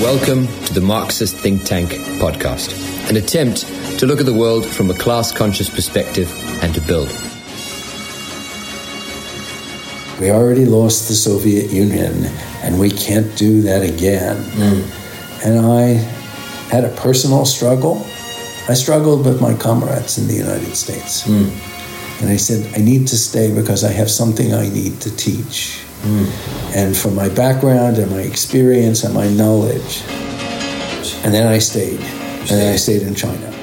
Welcome to the Marxist Think Tank podcast, an attempt to look at the world from a class conscious perspective and to build. We already lost the Soviet Union and we can't do that again. Mm. And I had a personal struggle. I struggled with my comrades in the United States. Mm. And I said, I need to stay because I have something I need to teach. Mm. And from my background and my experience and my knowledge. And then I stayed. And then I stayed in China.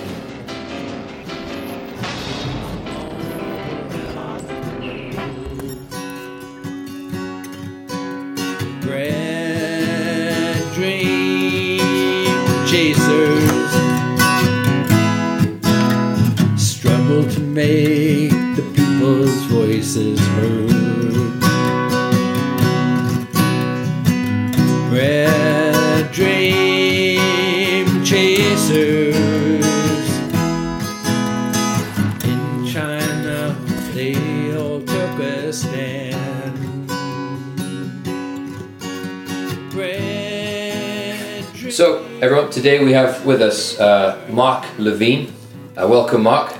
Today we have with us uh, Mark Levine. Uh, welcome, Mark.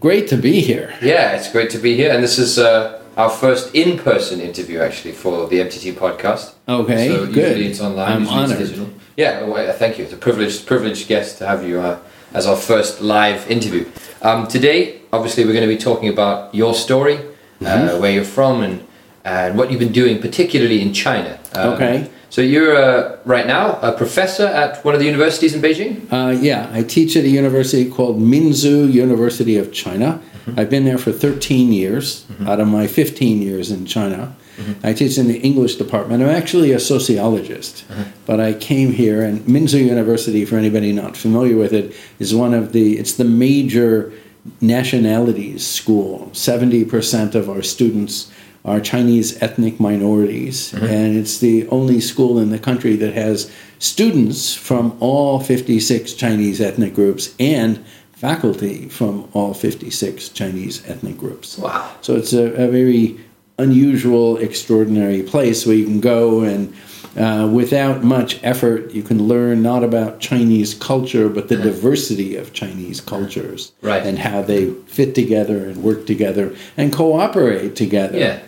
Great to be here. Yeah, it's great to be here, and this is uh, our first in-person interview actually for the MTT podcast. Okay, so good. Usually it's online. I'm usually honored. It's digital. Yeah, well, thank you. It's a privileged, privileged guest to have you uh, as our first live interview. Um, today, obviously, we're going to be talking about your story, uh, mm-hmm. where you're from, and and what you've been doing, particularly in China. Um, okay. So you're uh, right now a professor at one of the universities in Beijing. Uh, yeah, I teach at a university called Minzu University of China. Mm-hmm. I've been there for 13 years mm-hmm. out of my 15 years in China. Mm-hmm. I teach in the English department. I'm actually a sociologist, mm-hmm. but I came here, and Minzu University, for anybody not familiar with it, is one of the. It's the major nationalities school. 70% of our students are Chinese ethnic minorities, mm-hmm. and it's the only school in the country that has students from all 56 Chinese ethnic groups and faculty from all 56 Chinese ethnic groups. Wow. So it's a, a very unusual, extraordinary place where you can go and uh, without much effort, you can learn not about Chinese culture, but the diversity of Chinese cultures right. and how they fit together and work together and cooperate together. Yeah.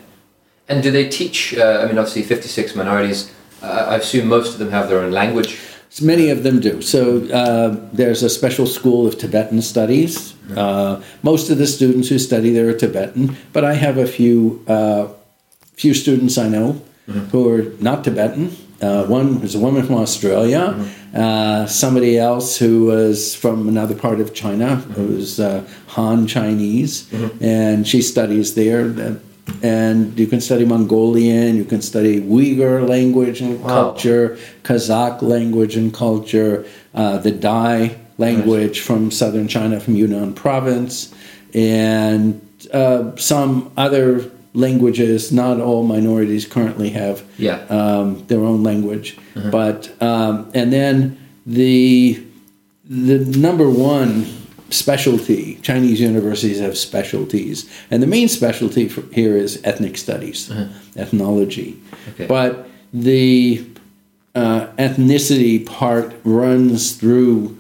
And do they teach? Uh, I mean, obviously, fifty-six minorities. Uh, I assume most of them have their own language. Many of them do. So uh, there's a special school of Tibetan studies. Uh, most of the students who study there are Tibetan, but I have a few uh, few students I know mm-hmm. who are not Tibetan. Uh, one is a woman from Australia. Mm-hmm. somebody else who was from another part of China, mm-hmm. who's Han Chinese, mm-hmm. and she studies there and you can study Mongolian, you can study Uyghur language and wow. culture, Kazakh language and culture, uh, the Dai language nice. from southern China, from Yunnan province, and uh, some other languages. Not all minorities currently have yeah. um, their own language, uh-huh. but um, and then the the number one specialty. Chinese universities have specialties, and the main specialty here is ethnic studies, uh-huh. ethnology. Okay. But the uh, ethnicity part runs through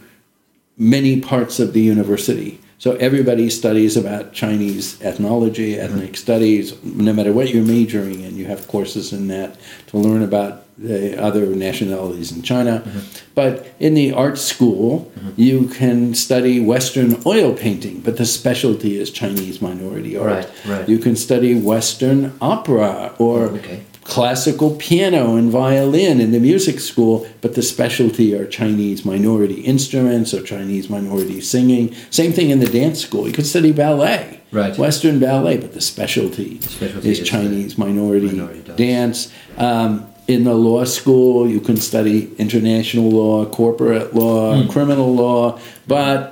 many parts of the university. So everybody studies about Chinese ethnology, ethnic uh-huh. studies, no matter what you're majoring in. You have courses in that to learn about the other nationalities in China. Mm-hmm. But in the art school, mm-hmm. you can study Western oil painting, but the specialty is Chinese minority art. Right, right. You can study Western opera or okay. Classical piano and violin in the music school, but the specialty are Chinese minority instruments or Chinese minority singing. Same thing in the dance school. You can study ballet. Right. Western ballet, but the specialty, the specialty is, is Chinese minority, minority dance. dance. Um, in the law school, you can study international law, corporate law, mm. criminal law, but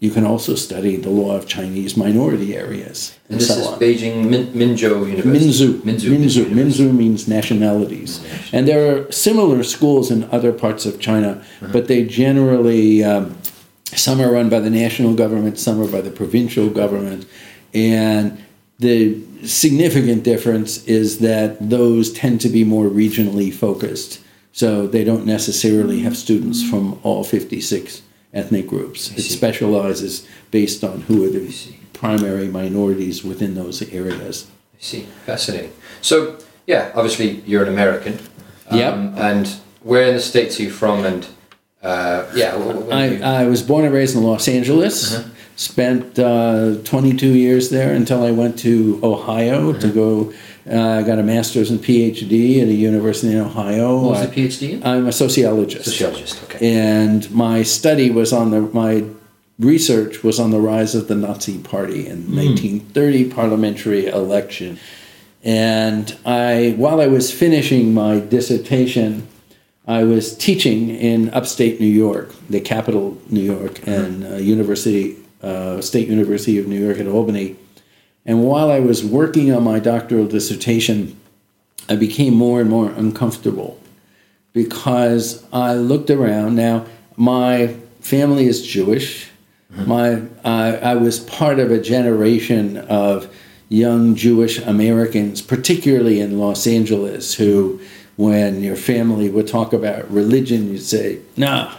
you can also study the law of Chinese minority areas. And, and this so is on. Beijing Min- Minzhou University. Minzu. Minzu. Minzu. Minzu means nationalities. And there are similar schools in other parts of China, uh-huh. but they generally, um, some are run by the national government, some are by the provincial government. And the significant difference is that those tend to be more regionally focused. So they don't necessarily have students from all 56 ethnic groups. It specializes based on who are the primary minorities within those areas. I see. Fascinating. So, yeah, obviously you're an American. Um, Yep. And where in the States are you from? And, uh, yeah. wh- wh- you- I, I was born and raised in Los Angeles. Spent uh, 22 years there until I went to Ohio to go. Uh, I got a master's and PhD at a university in Ohio. what was I- the PhD in? I'm a sociologist. Sociologist, okay. And my study was on the my research was on the rise of the Nazi Party in Hmm. 1930 parliamentary election. And I, while I was finishing my dissertation, I was teaching in upstate New York, the capital, New York, and uh, University, uh, State University of New York at Albany. And while I was working on my doctoral dissertation, I became more and more uncomfortable because I looked around. Now, my family is Jewish. Mm-hmm. My I I was part of a generation of young Jewish Americans, particularly in Los Angeles, who, when your family would talk about religion, you'd say, "Nah,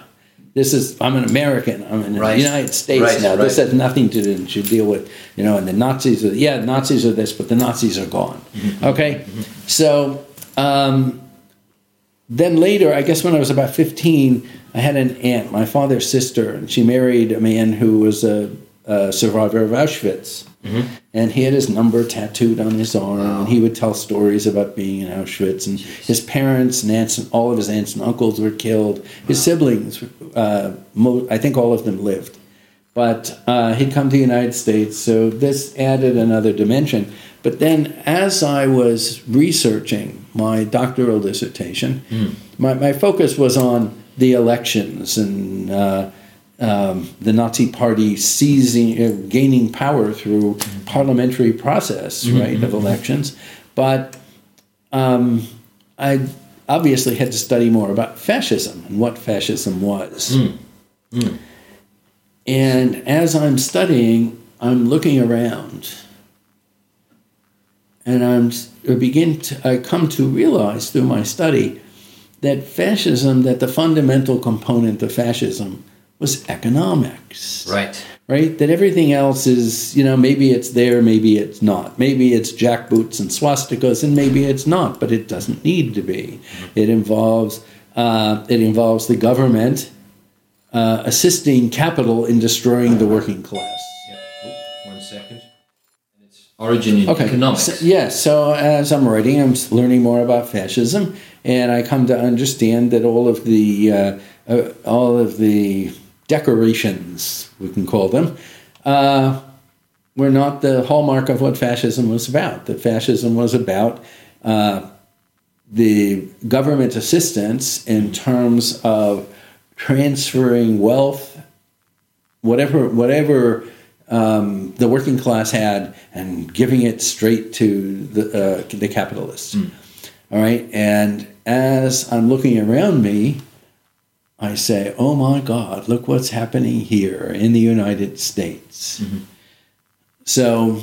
this is I'm an American. I'm in Right. the United States Right, now. This has nothing to do to deal with, you know." And the Nazis are yeah, Nazis are this, but the Nazis are gone. Mm-hmm. Okay, mm-hmm. so. Um, then later, I guess when I was about 15, I had an aunt, my father's sister, and she married a man who was a, a survivor of Auschwitz. Mm-hmm. And he had his number tattooed on his arm, and he would tell stories about being in Auschwitz. And his parents and aunts, and all of his aunts and uncles were killed. His siblings, uh, mo- I think all of them lived. But uh, he'd come to the United States, so this added another dimension. But then, as I was researching my doctoral dissertation, my, my focus was on the elections and uh, um, the Nazi Party seizing, uh, gaining power through parliamentary process, right, of elections. But um, I obviously had to study more about fascism and what fascism was. Mm. Mm. And as I'm studying, I'm looking around and I'm I begin to I come to realize through my study that fascism, that the fundamental component of fascism was economics. Right. Right? That everything else is, you know, maybe it's there, maybe it's not. Maybe it's jackboots and swastikas, and maybe it's not, but it doesn't need to be. It involves uh, it involves the government uh, assisting capital in destroying the working class. Yeah. Oh, one second. It's origin in Okay. economics. So, yeah. So as I'm writing, I'm learning more about fascism, and I come to understand that all of the uh, uh, all of the decorations, we can call them, uh, were not the hallmark of what fascism was about. That fascism was about uh, the government assistance in terms of transferring wealth, whatever whatever um, the working class had, and giving it straight to the uh, the capitalists. All right, and as I'm looking around me, I say, "Oh my God, look what's happening here in the United States." Mm-hmm. So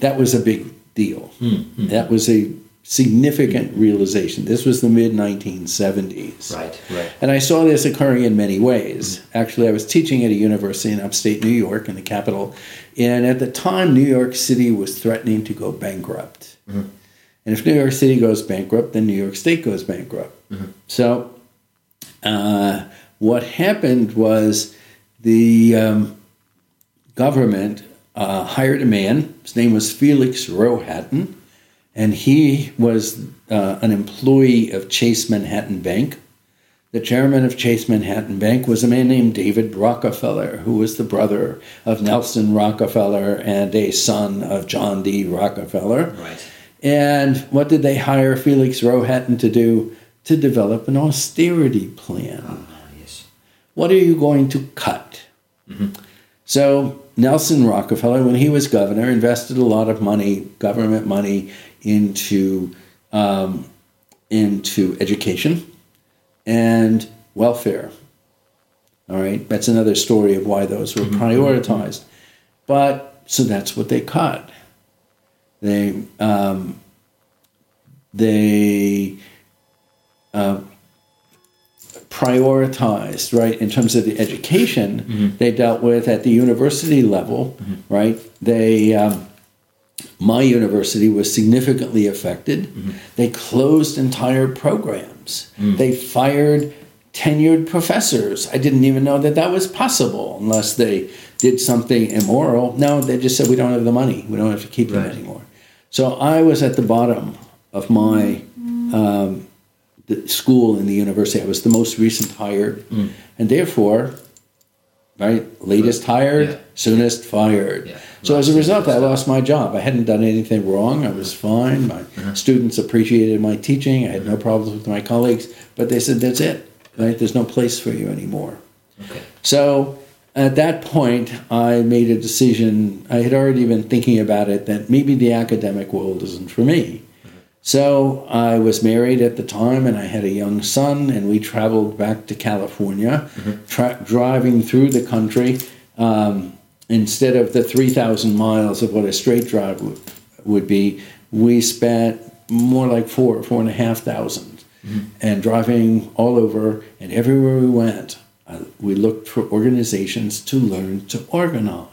that was a big deal. Mm-hmm. That was a significant realization. This was the mid 1970s. Right. Right. And I saw this occurring in many ways. Mm-hmm. Actually, I was teaching at a university in upstate New York, in the capital, and at the time, New York City was threatening to go bankrupt. And if New York City goes bankrupt, then New York State goes bankrupt. So, uh, what happened was the um, government uh, hired a man. His name was Felix Rohatyn, and he was uh, an employee of Chase Manhattan Bank. The chairman of Chase Manhattan Bank was a man named David Rockefeller, who was the brother of Nelson Rockefeller and a son of John D. Rockefeller. Right. And what did they hire Felix Rohatyn to do? To develop an austerity plan. Ah, yes. What are you going to cut? So Nelson Rockefeller, when he was governor, invested a lot of money, government money, into um, into education and welfare. All right, that's another story of why those were prioritized. But so that's what they cut. They um, they uh, prioritized, right, in terms of the education they dealt with at the university level, right? They, um, my university was significantly affected. They closed entire programs. They fired tenured professors. I didn't even know that that was possible unless they did something immoral. No, they just said we don't have the money. We don't have to keep them anymore. So I was at the bottom of my um, the school and the university. I was the most recent hired, mm. and therefore, right, latest hired, Yeah. soonest fired. Yeah. So as a result, I lost my job. I hadn't done anything wrong. I was fine. My uh-huh. students appreciated my teaching. I had no problems with my colleagues, but they said that's it. Right? There's no place for you anymore. Okay. So at that point, I made a decision. I had already been thinking about it that maybe the academic world isn't for me. So I was married at the time and I had a young son, and we traveled back to California, tra- driving through the country. Um, instead of the 3,000 miles of what a straight drive would, would be, we spent more like four, four and a half thousand. And driving all over and everywhere we went, uh, we looked for organizations to learn to organize.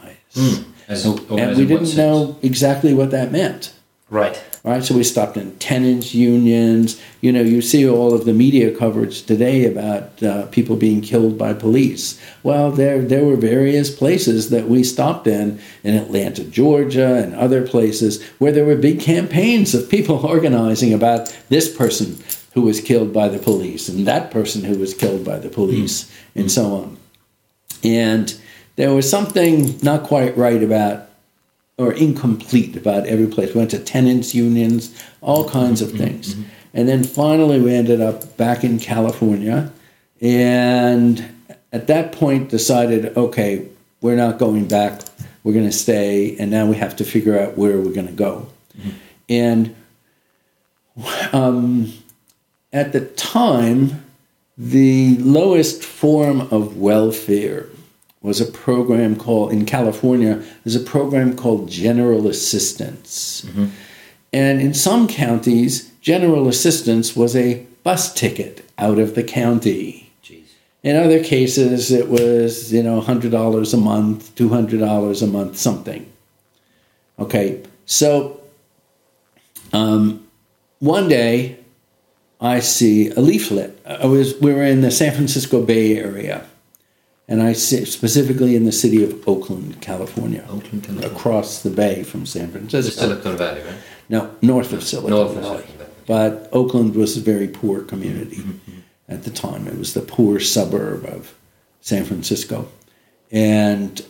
As So- organized and we didn't know exactly what that meant. Right. Right, so we stopped in tenants unions. You know, you see all of the media coverage today about uh, people being killed by police. Well, there there were various places that we stopped in in Atlanta, Georgia, and other places where there were big campaigns of people organizing about this person who was killed by the police and that person who was killed by the police, and so on. And there was something not quite right about or incomplete about every place. We went to tenants unions, all mm-hmm. kinds of mm-hmm. things. Mm-hmm. And then finally we ended up back in California and at that point decided, okay, we're not going back. We're going to stay and now we have to figure out where we're going to go. And um, at the time, the lowest form of welfare was a program called in California. There's a program called General Assistance, and in some counties, General Assistance was a bus ticket out of the county. Jeez. In other cases, it was you know hundred dollars a month, two hundred dollars a month, something. Okay, so um, one day I see a leaflet. I was we were in the San Francisco Bay Area, and I specifically in the city of Oakland, California, Oakland, California. across the bay from San Francisco. The. Silicon Valley, right? No, north of Silicon North of Valley. Silicon Valley. But Oakland was a very poor community Mm-hmm, at the time. It was the poor suburb of San Francisco. And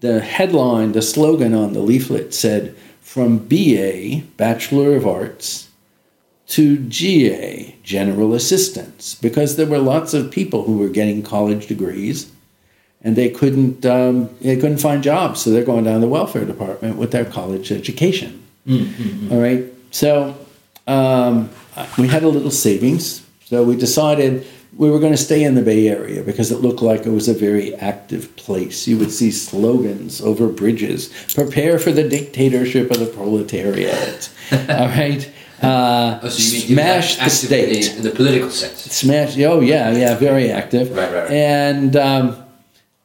the headline, the slogan on the leaflet said, From BA, Bachelor of Arts, to GA, General Assistance, because there were lots of people who were getting college degrees and they couldn't um, they couldn't find jobs, so they're going down the welfare department with their college education. All right, so um, we had a little savings, so we decided we were going to stay in the Bay Area because it looked like it was a very active place. You would see slogans over bridges: "Prepare for the dictatorship of the proletariat." All right. Uh, Oh, so you mean you were smash the active in the- state in the political sense? smash oh yeah yeah very active Right, right, right. and um,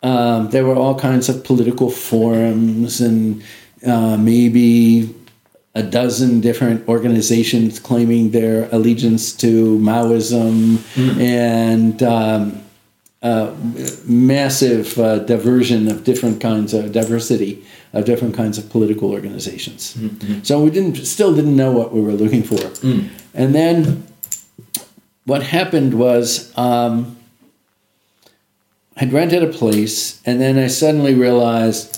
um, there were all kinds of political forums and uh, maybe a dozen different organizations claiming their allegiance to Maoism Hmm. and um, uh, massive uh, diversion of different kinds of diversity of different kinds of political organizations. So we didn't still didn't know what we were looking for, and then what happened was um, I'd rented a place, and then I suddenly realized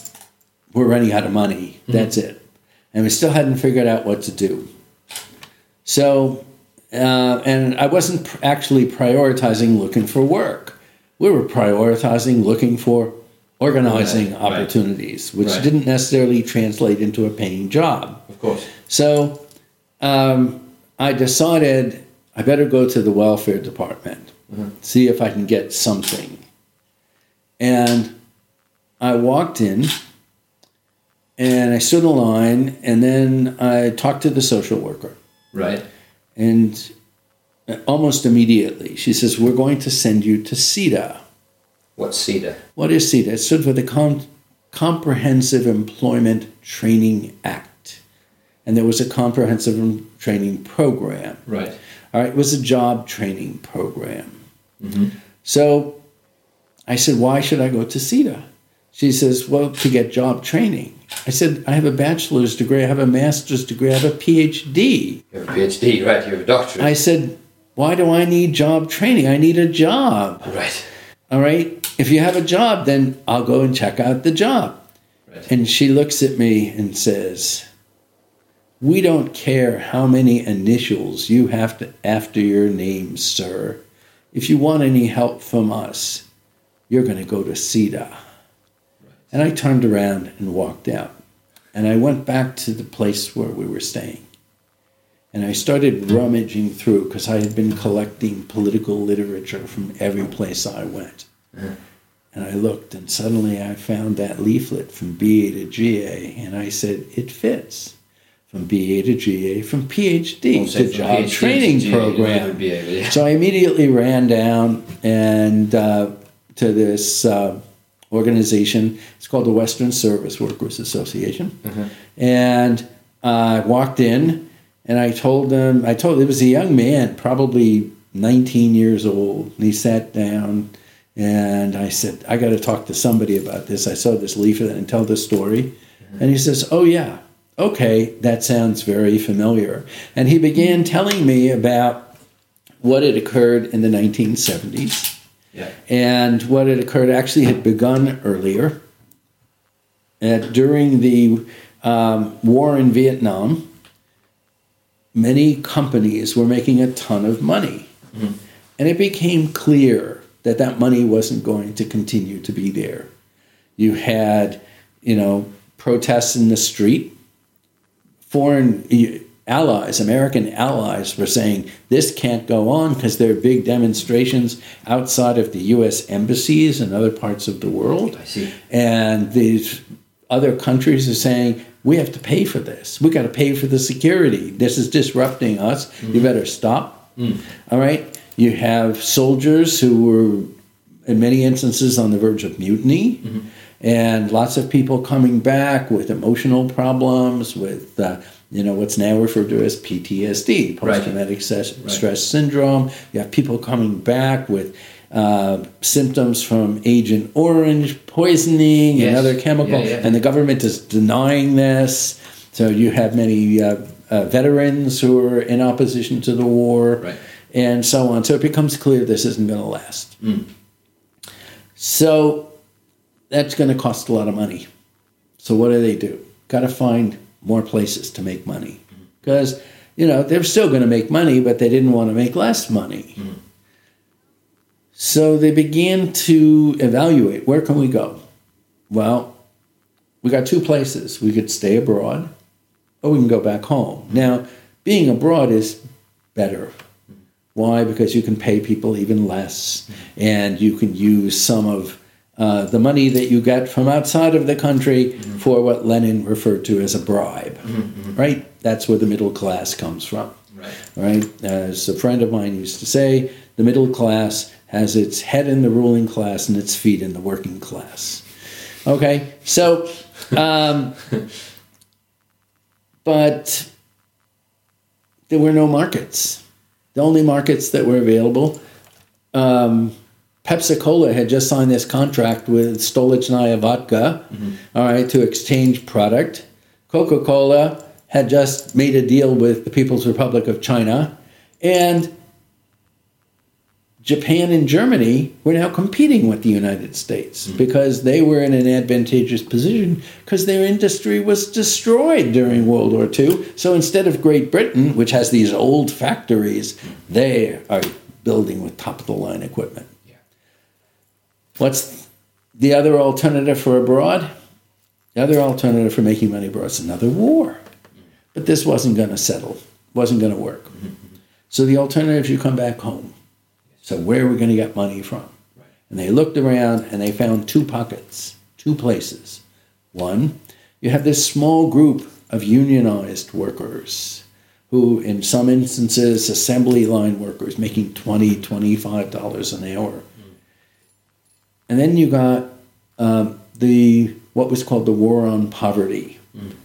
we're running out of money. That's it, and we still hadn't figured out what to do. So, uh, and I wasn't pr- actually prioritizing looking for work. We were prioritizing looking for organizing Right, opportunities, which Right. didn't necessarily translate into a paying job. Of course. So um, I decided I better go to the welfare department, see if I can get something. And I walked in and I stood in line and then I talked to the social worker. Right. And almost immediately. She says, We're going to send you to CETA. What's CETA? What is CETA? It stood for the Com- Comprehensive Employment Training Act. And there was a comprehensive training program. Right. All right, it was a job training program. Mm-hmm. So I said, Why should I go to CETA? She says, Well, to get job training. I said, I have a bachelor's degree, I have a master's degree, I have a PhD. You have a PhD, right? You have a doctorate. I said, Why do I need job training? I need a job. right. All right. If you have a job, then I'll go and check out the job. Right. And she looks at me and says, We don't care how many initials you have to after your name, sir. If you want any help from us, you're going to go to CETA. And I turned around and walked out. And I went back to the place where we were staying. And I started rummaging through because I had been collecting political literature from every place I went. And I looked, and suddenly I found that leaflet from BA to GA, and I said, it fits. From BA to GA, from PhD Well, to from job PhD training would program. yeah. So I immediately ran down and uh, to this uh, organization. It's called the Western Service Workers Association, and I walked in and I told them. I told it was a young man, probably 19 years old. And he sat down, and I said, "I got to talk to somebody about this." I saw this leaflet and tell the story, and he says, "Oh yeah." Okay, that sounds very familiar. And he began telling me about what had occurred in the 1970s Yeah. and what had occurred actually had begun earlier. Uh, during the um, war in Vietnam, many companies were making a ton of money. Mm-hmm. And it became clear that that money wasn't going to continue to be there. You had, you know, protests in the street. Foreign allies, American allies, were saying this can't go on because there are big demonstrations outside of the U.S. embassies in other parts of the world. I see. And these other countries are saying, we have to pay for this. We got to pay for the security. This is disrupting us. You mm-hmm. better stop. Mm. All right. You have soldiers who were, in many instances, on the verge of mutiny, mm-hmm. and lots of people coming back with emotional problems, with uh, you know what's now referred to as PTSD, post-traumatic stress, stress syndrome. You have people coming back with uh, symptoms from Agent Orange poisoning Yes. and other chemical, Yeah, yeah. and the government is denying this. So you have many uh, uh, veterans who are in opposition to the war, Right. and so on. So it becomes clear this isn't going to last. Mm. So that's going to cost a lot of money. So what do they do? Got to find more places to make money because you know they're still going to make money, but they didn't want to make less money. So they began to evaluate where can we go. Well, we got two places. We could stay abroad, or we can go back home. Now, being abroad is better. Why? Because you can pay people even less, and you can use some of uh, the money that you get from outside of the country mm-hmm. for what Lenin referred to as a bribe. Mm-hmm, mm-hmm. Right? That's where the middle class comes from. Right. Right? As a friend of mine used to say, the middle class has its head in the ruling class and its feet in the working class. Okay, so, um, but there were no markets. The only markets that were available, um, Pepsi Cola had just signed this contract with Stolichnaya Vodka, all right, to exchange product. Coca Cola had just made a deal with the People's Republic of China, and Japan and Germany were now competing with the United States mm-hmm. because they were in an advantageous position because their industry was destroyed during World War II. So instead of Great Britain, which has these old factories, they are building with top of the line equipment. Yeah. What's the other alternative for abroad? The other alternative for making money abroad is another war. But this wasn't going to settle, wasn't going to work. Mm-hmm. So the alternative is you come back home. So where are we going to get money from? And they looked around and they found two pockets, two places. One, you have this small group of unionized workers who, in some instances, assembly line workers making $20, $25 an hour. And then you got um, the what was called the War on Poverty,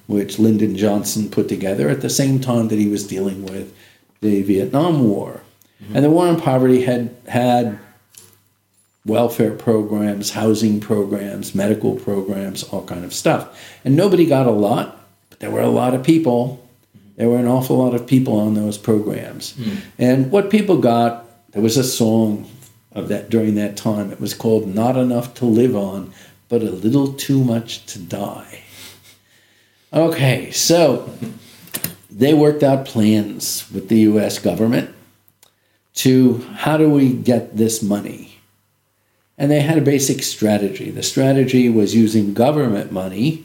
which Lyndon Johnson put together at the same time that he was dealing with the Vietnam War. Mm-hmm. And the War on Poverty had had welfare programs, housing programs, medical programs, all kind of stuff. And nobody got a lot, but there were a lot of people. There were an awful lot of people on those programs. Mm-hmm. And what people got, there was a song of that during that time. It was called Not Enough to Live On, but a little too much to die. Okay, so they worked out plans with the US government to how do we get this money? And they had a basic strategy. The strategy was using government money,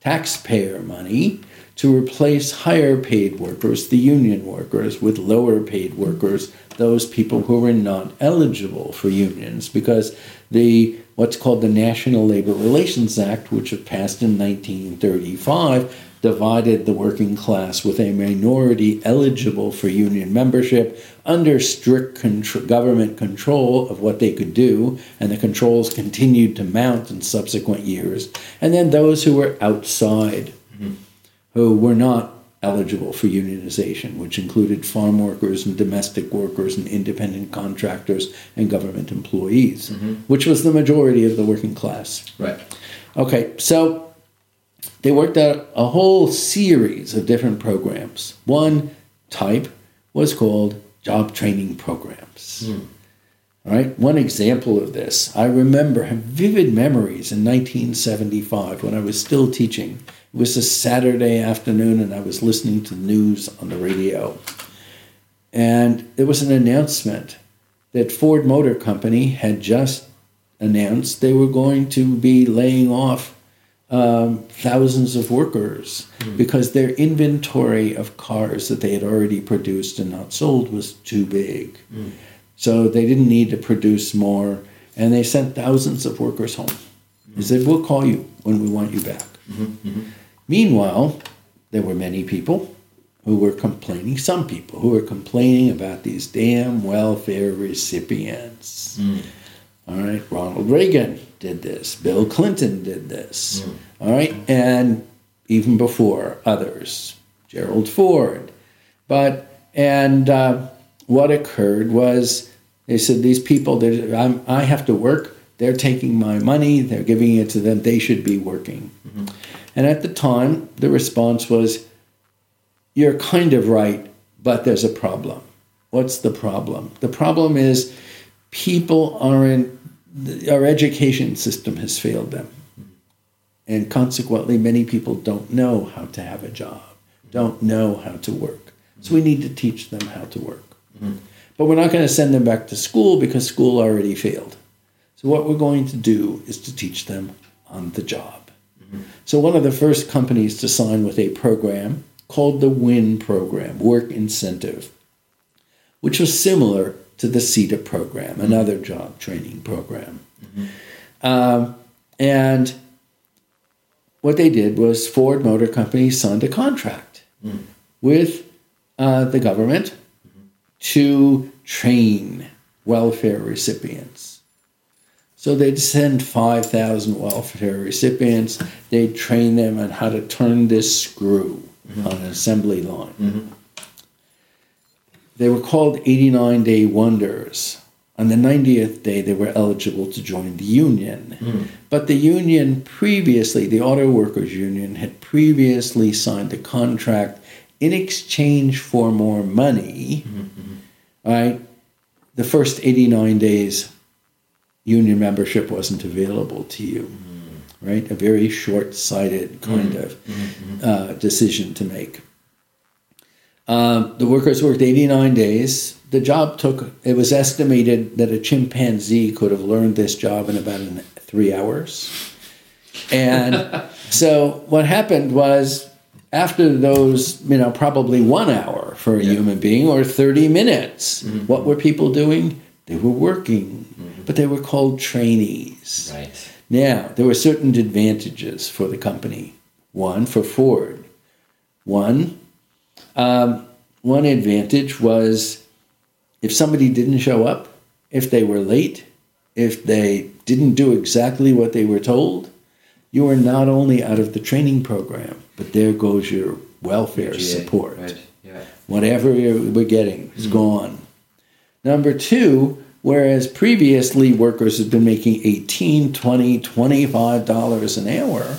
taxpayer money, to replace higher paid workers, the union workers, with lower paid workers, those people who were not eligible for unions, because the what's called the National Labor Relations Act, which was passed in 1935, divided the working class with a minority eligible for union membership under strict contr- government control of what they could do, and the controls continued to mount in subsequent years. And then those who were outside, mm-hmm. who were not eligible for unionization, which included farm workers and domestic workers and independent contractors and government employees, mm-hmm. which was the majority of the working class. Right. Okay, so they worked out a whole series of different programs. One type was called job training programs. Hmm. All right, one example of this, I remember, have vivid memories in 1975 when I was still teaching. It was a Saturday afternoon and I was listening to the news on the radio. And there was an announcement that Ford Motor Company had just announced they were going to be laying off um, thousands of workers hmm. because their inventory of cars that they had already produced and not sold was too big. Hmm. So they didn't need to produce more, and they sent thousands of workers home. They said, We'll call you when we want you back. Mm-hmm, mm-hmm. Meanwhile, there were many people who were complaining, some people who were complaining about these damn welfare recipients. Hmm. All right, Ronald Reagan did this, Bill Clinton did this. All right, and even before others, Gerald Ford. But, and uh, what occurred was they said, These people, I have to work, they're taking my money, they're giving it to them, they should be working. And at the time, the response was, You're kind of right, but there's a problem. What's the problem? The problem is people aren't, our education system has failed them. And consequently, many people don't know how to have a job, don't know how to work. So we need to teach them how to work. Mm-hmm. But we're not going to send them back to school because school already failed. So what we're going to do is to teach them on the job. Mm-hmm. So one of the first companies to sign with a program called the WIN program, Work Incentive, which was similar to the CETA program, another job training program. Um, and what they did was Ford Motor Company signed a contract with uh, the government to train welfare recipients. So they'd send 5,000 welfare recipients, they'd train them on how to turn this screw on an assembly line. They were called 89 day wonders. On the 90th day, they were eligible to join the union. Hmm. But the union previously, the Auto Workers Union, had previously signed a contract in exchange for more money. Mm-hmm. Right? The first 89 days, union membership wasn't available to you. Mm-hmm. Right? A very short sighted kind mm-hmm. of uh, decision to make. Um, the workers worked 89 days. The job took, it was estimated that a chimpanzee could have learned this job in about an, three hours. And so what happened was, after those, you know, probably one hour for a human being or 30 minutes, what were people doing? They were working, but they were called trainees. Right. Now, there were certain advantages for the company. One, for Ford. One, um, one advantage was if somebody didn't show up, if they were late, if they didn't do exactly what they were told, you are not only out of the training program, but there goes your welfare support. Right. Yeah. Whatever we're getting is gone. Number two, whereas previously workers had been making 18 20 25 dollars an hour,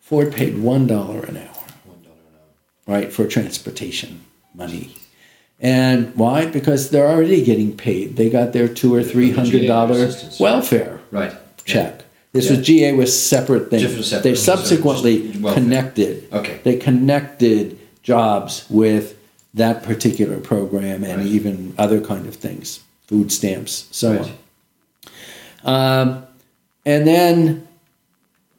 Ford paid one dollar an hour One dollar an hour. Right, for transportation money. And why? Because they're already getting paid. They got their two or three hundred dollar welfare Right. Yeah. check. This Yeah. was GA was separate things. Separate- they subsequently connected. Okay. They connected jobs with that particular program and Right. even other kind of things, food stamps, so Right. on. Um, and then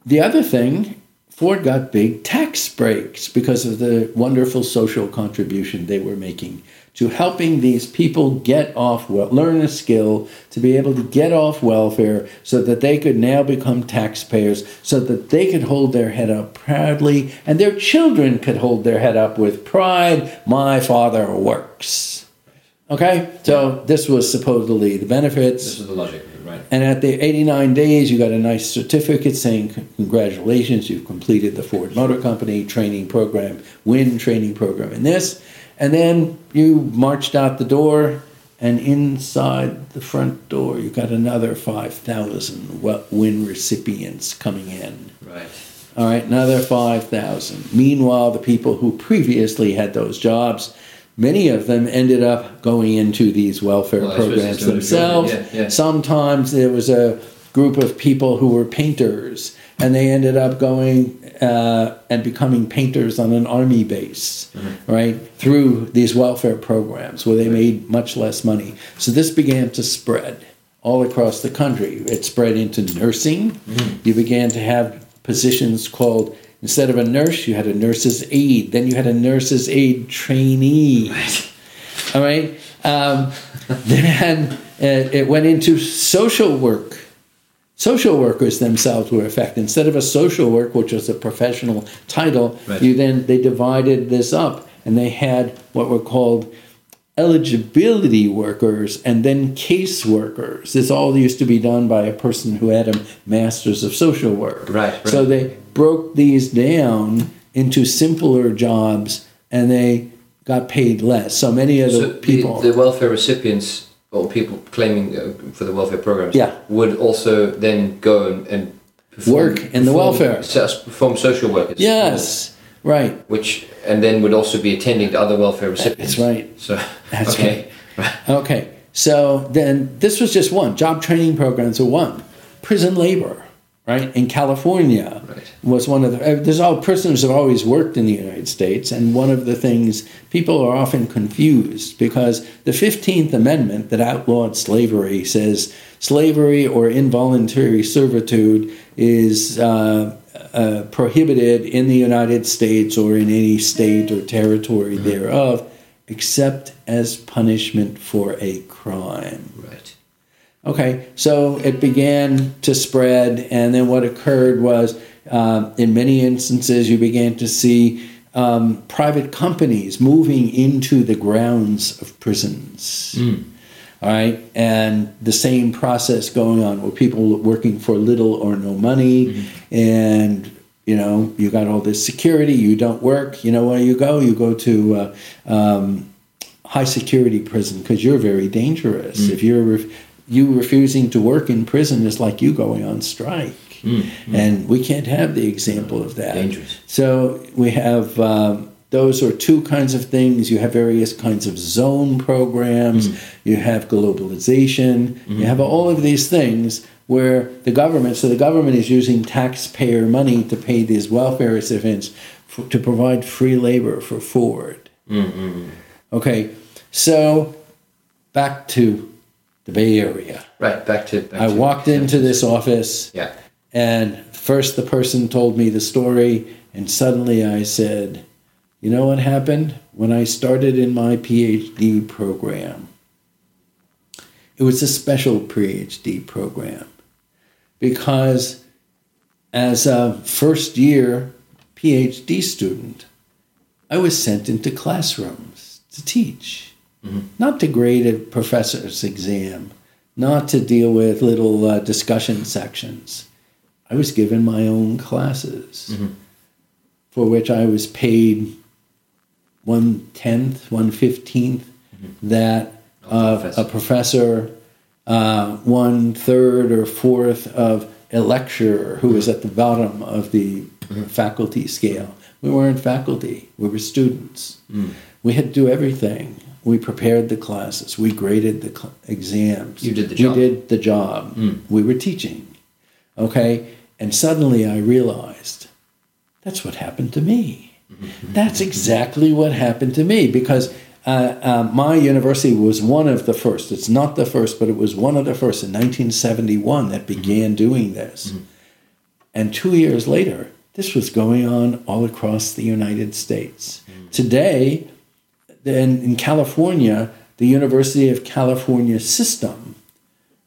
the other thing, Ford got big tax breaks because of the wonderful social contribution they were making to helping these people get off well, learn a skill to be able to get off welfare so that they could now become taxpayers so that they could hold their head up proudly and their children could hold their head up with pride. My father works. Okay? So this was supposedly the benefits. This is the logic right? and at the 89 days, you got a nice certificate saying, Congratulations, you've completed the Ford Motor Company training program, WIN training program, in this. And then you marched out the door, and inside the front door, you got another 5,000 WIN recipients coming in. Right. All right, another 5,000. Meanwhile, the people who previously had those jobs, many of them ended up going into these welfare Well, programs it's sort of themselves. yeah, yeah. Sometimes there was a group of people who were painters, and they ended up going uh, and becoming painters on an army base, Mm-hmm. right, through these welfare programs where they made much less money. So this began to spread all across the country. It spread into nursing. Mm-hmm. You began to have positions called, instead of a nurse, you had a nurse's aide. Then you had a nurse's aide trainee. All right. Um, then uh, it went into social work. Social workers themselves were affected. Instead of a social work, which was a professional title, Right. you then they divided this up, and they had what were called eligibility workers and then case workers. This all used to be done by a person who had a master's of social work. Right, right. So they broke these down into simpler jobs, and they got paid less. So many of the So people. the, the welfare recipients or people claiming uh, for the welfare programs Yeah. would also then go and, and perform, Work in the welfare. perform social work. yes, right. Which and then would also be attending to other welfare recipients. That's right. So That's okay. Okay, so then this was just one. Job training programs are one. Prison labor, right, in California Right. was one of the. uh, There's all prisoners have always worked in the United States, and one of the things people are often confused because the Fifteenth Amendment that outlawed slavery says slavery or involuntary servitude is. Uh, uh, prohibited in the United States or in any state or territory thereof, except as punishment for a crime. Right. Okay, so it began to spread, and then what occurred was, um, in many instances, you began to see um, private companies moving into the grounds of prisons. All right, and the same process going on with people working for little or no money, and you know you got all this security. You don't work. You know where you go? You go to uh, um, high security prison because you're very dangerous. If you're you refusing to work in prison is like you going on strike, and we can't have the example of that. Dangerous. So we have um, those are two kinds of things. You have various kinds of zone programs. Mm-hmm. You have globalization. You mm-hmm. have all of these things where the government. So the government is using taxpayer money to pay these welfare recipients for, to provide free labor for Ford. Mm-hmm. Okay, so back to the Bay Area. Right. Back to. Back I to, walked into this office. Yeah. And first, the person told me the story, and suddenly I said, You know what happened? When I started in my PhD program, it was a special PhD program because as a first year PhD student, I was sent into classrooms to teach, not to grade a professor's exam, not to deal with little uh, discussion sections. I was given my own classes for which I was paid one tenth, one fifteenth mm-hmm. that of professor. a professor, uh, one third or fourth of a lecturer who was at the bottom of the mm-hmm. faculty scale. We weren't faculty; we were students. Mm. We had to do everything. We prepared the classes. We graded the cl- exams. You did the job. We did the job. Mm. We were teaching. Okay, and suddenly I realized that's what happened to me. That's exactly what happened to me because uh, uh, my university was one of the first. It's not the first, but it was one of the first in 1971 that began doing this. And two years later, this was going on all across the United States. Today, in, in California, the University of California system,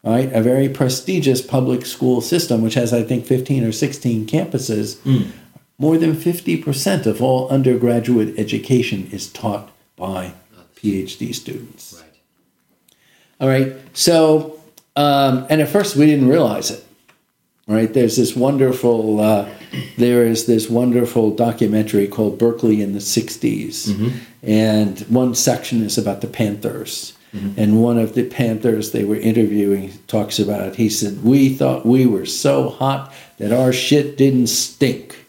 right, a very prestigious public school system, which has, I think, 15 or 16 campuses, more than 50% of all undergraduate education is taught by PhD students. Right. All right. So, um, and at first we didn't realize it. Right. There's this wonderful. Uh, there is this wonderful documentary called Berkeley in the '60s, and one section is about the Panthers. And one of the Panthers they were interviewing talks about. He said, "We thought we were so hot that our shit didn't stink."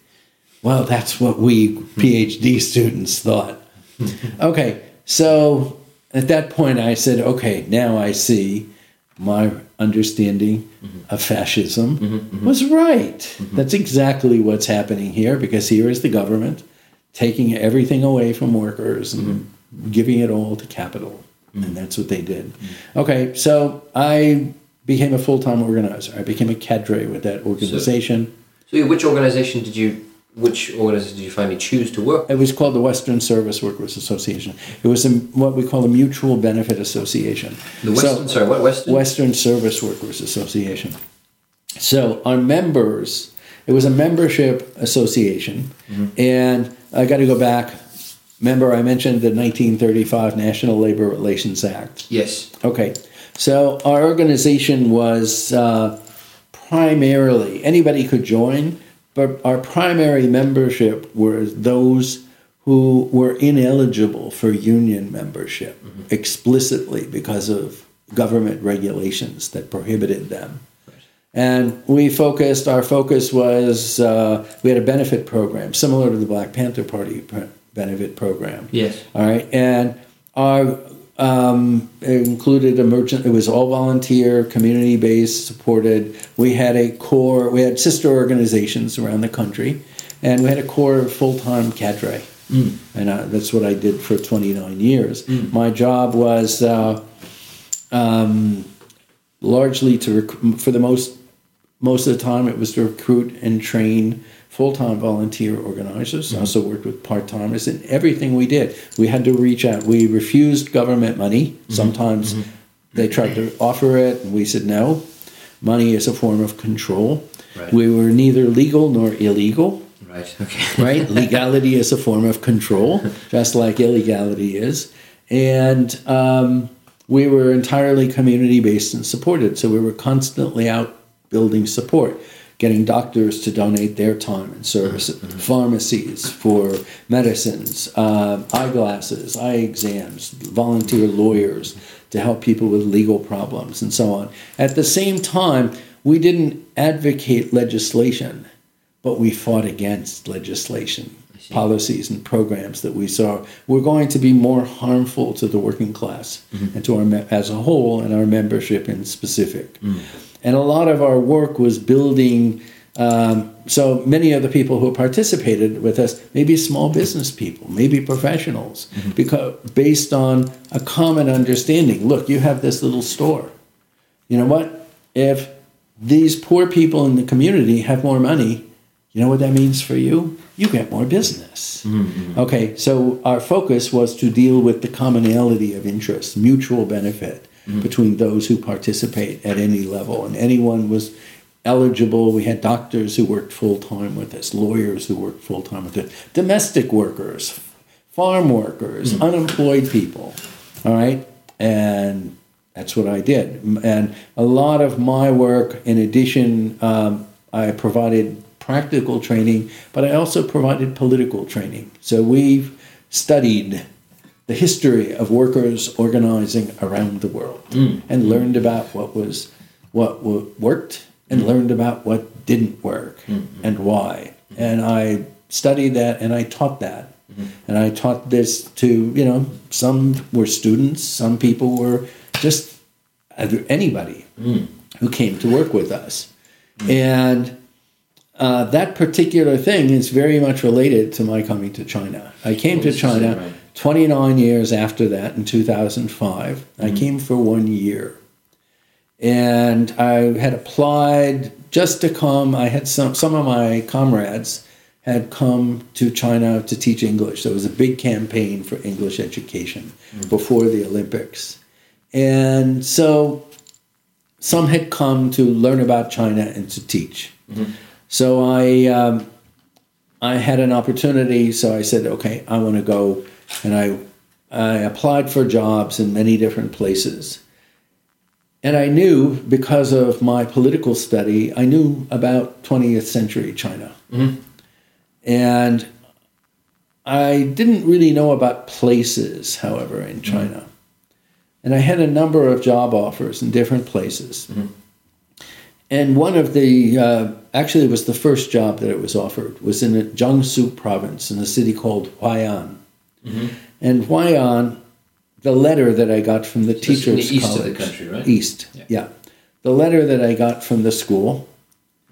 Well, that's what we PhD students thought. okay, so at that point, I said, okay, now I see my understanding of fascism was right. That's exactly what's happening here because here is the government taking everything away from workers and giving it all to capital. And that's what they did. Okay, so I became a full time organizer. I became a cadre with that organization. So, yeah, which organization did you? Which organization did you finally choose to work? It was called the Western Service Workers Association. It was a, what we call a mutual benefit association. The So- Western. sorry, what Western? Western Service Workers Association. So our members, it was a membership association, and I got to go back. Remember, I mentioned the 1935 National Labor Relations Act. Yes. Okay, so our organization was uh, primarily anybody could join, but our primary membership were those who were ineligible for union membership explicitly because of government regulations that prohibited them. And we focused, our focus was, uh, we had a benefit program similar to the Black Panther Party benefit program. Yes. All right, and our um, it included emergent. It was all volunteer, community based, supported. We had a core. We had sister organizations around the country, and we had a core full time cadre. And uh, that's what I did for 29 years. My job was uh, um, largely to rec- for the most most of the time it was to recruit and train full-time volunteer organizers I also worked with part-timers in everything we did we had to reach out we refused government money mm-hmm. sometimes mm-hmm. they tried to offer it and we said no money is a form of control Right. we were neither legal nor illegal Right. Okay. right? Legality is a form of control, just like illegality is. And um, we were entirely community based and supported. So we were constantly out building support, getting doctors to donate their time and service, mm-hmm. Mm-hmm. pharmacies for medicines, um, eyeglasses, eye exams, volunteer lawyers to help people with legal problems, and so on. At the same time, we didn't advocate legislation but we fought against legislation, policies, and programs that we saw were going to be more harmful to the working class mm-hmm. and to our as a whole and our membership in specific. Mm. And a lot of our work was building. Um, so many of the people who participated with us, maybe small business people, maybe professionals, because based on a common understanding. Look, you have this little store. You know what? If these poor people in the community have more money, you know what that means for you? You get more business. Okay, so our focus was to deal with the commonality of interest, mutual benefit between those who participate at any level. And anyone was eligible. We had doctors who worked full time with us, lawyers who worked full time with us, domestic workers, farm workers, unemployed people. All right. And that's what I did. And a lot of my work, in addition, um, I provided practical training, but I also provided political training. So we've studied the history of workers organizing around the world mm. and mm. learned about what was what wo- worked and mm. learned about what didn't work mm-hmm. and why. Mm-hmm. And I studied that and I taught that. Mm-hmm. And I taught this to, you know, some were students, some people were just anybody who came to work with us. And uh, that particular thing is very much related to my coming to China. I came to oh, said, China. 29 years after that in 2005. I mm-hmm. came for one year. And I had applied just to come. I had some, some of my comrades had come to China to teach English. There was a big campaign for English education mm-hmm. before the Olympics. And so some had come to learn about China and to teach. Mm-hmm. So I um, I had an opportunity. So I said, okay, I want to go, and I I applied for jobs in many different places. And I knew because of my political study, I knew about 20th century China. Mm-hmm. And I didn't really know about places, however, in mm-hmm. China. And I had a number of job offers in different places. Mm-hmm. And one of the, uh, actually, it was the first job that it was offered, was in Jiangsu province in a city called Huai'an. And Huai'an, the letter that I got from the the teachers' east of the college, country, right? East, Yeah. yeah. The letter that I got from the school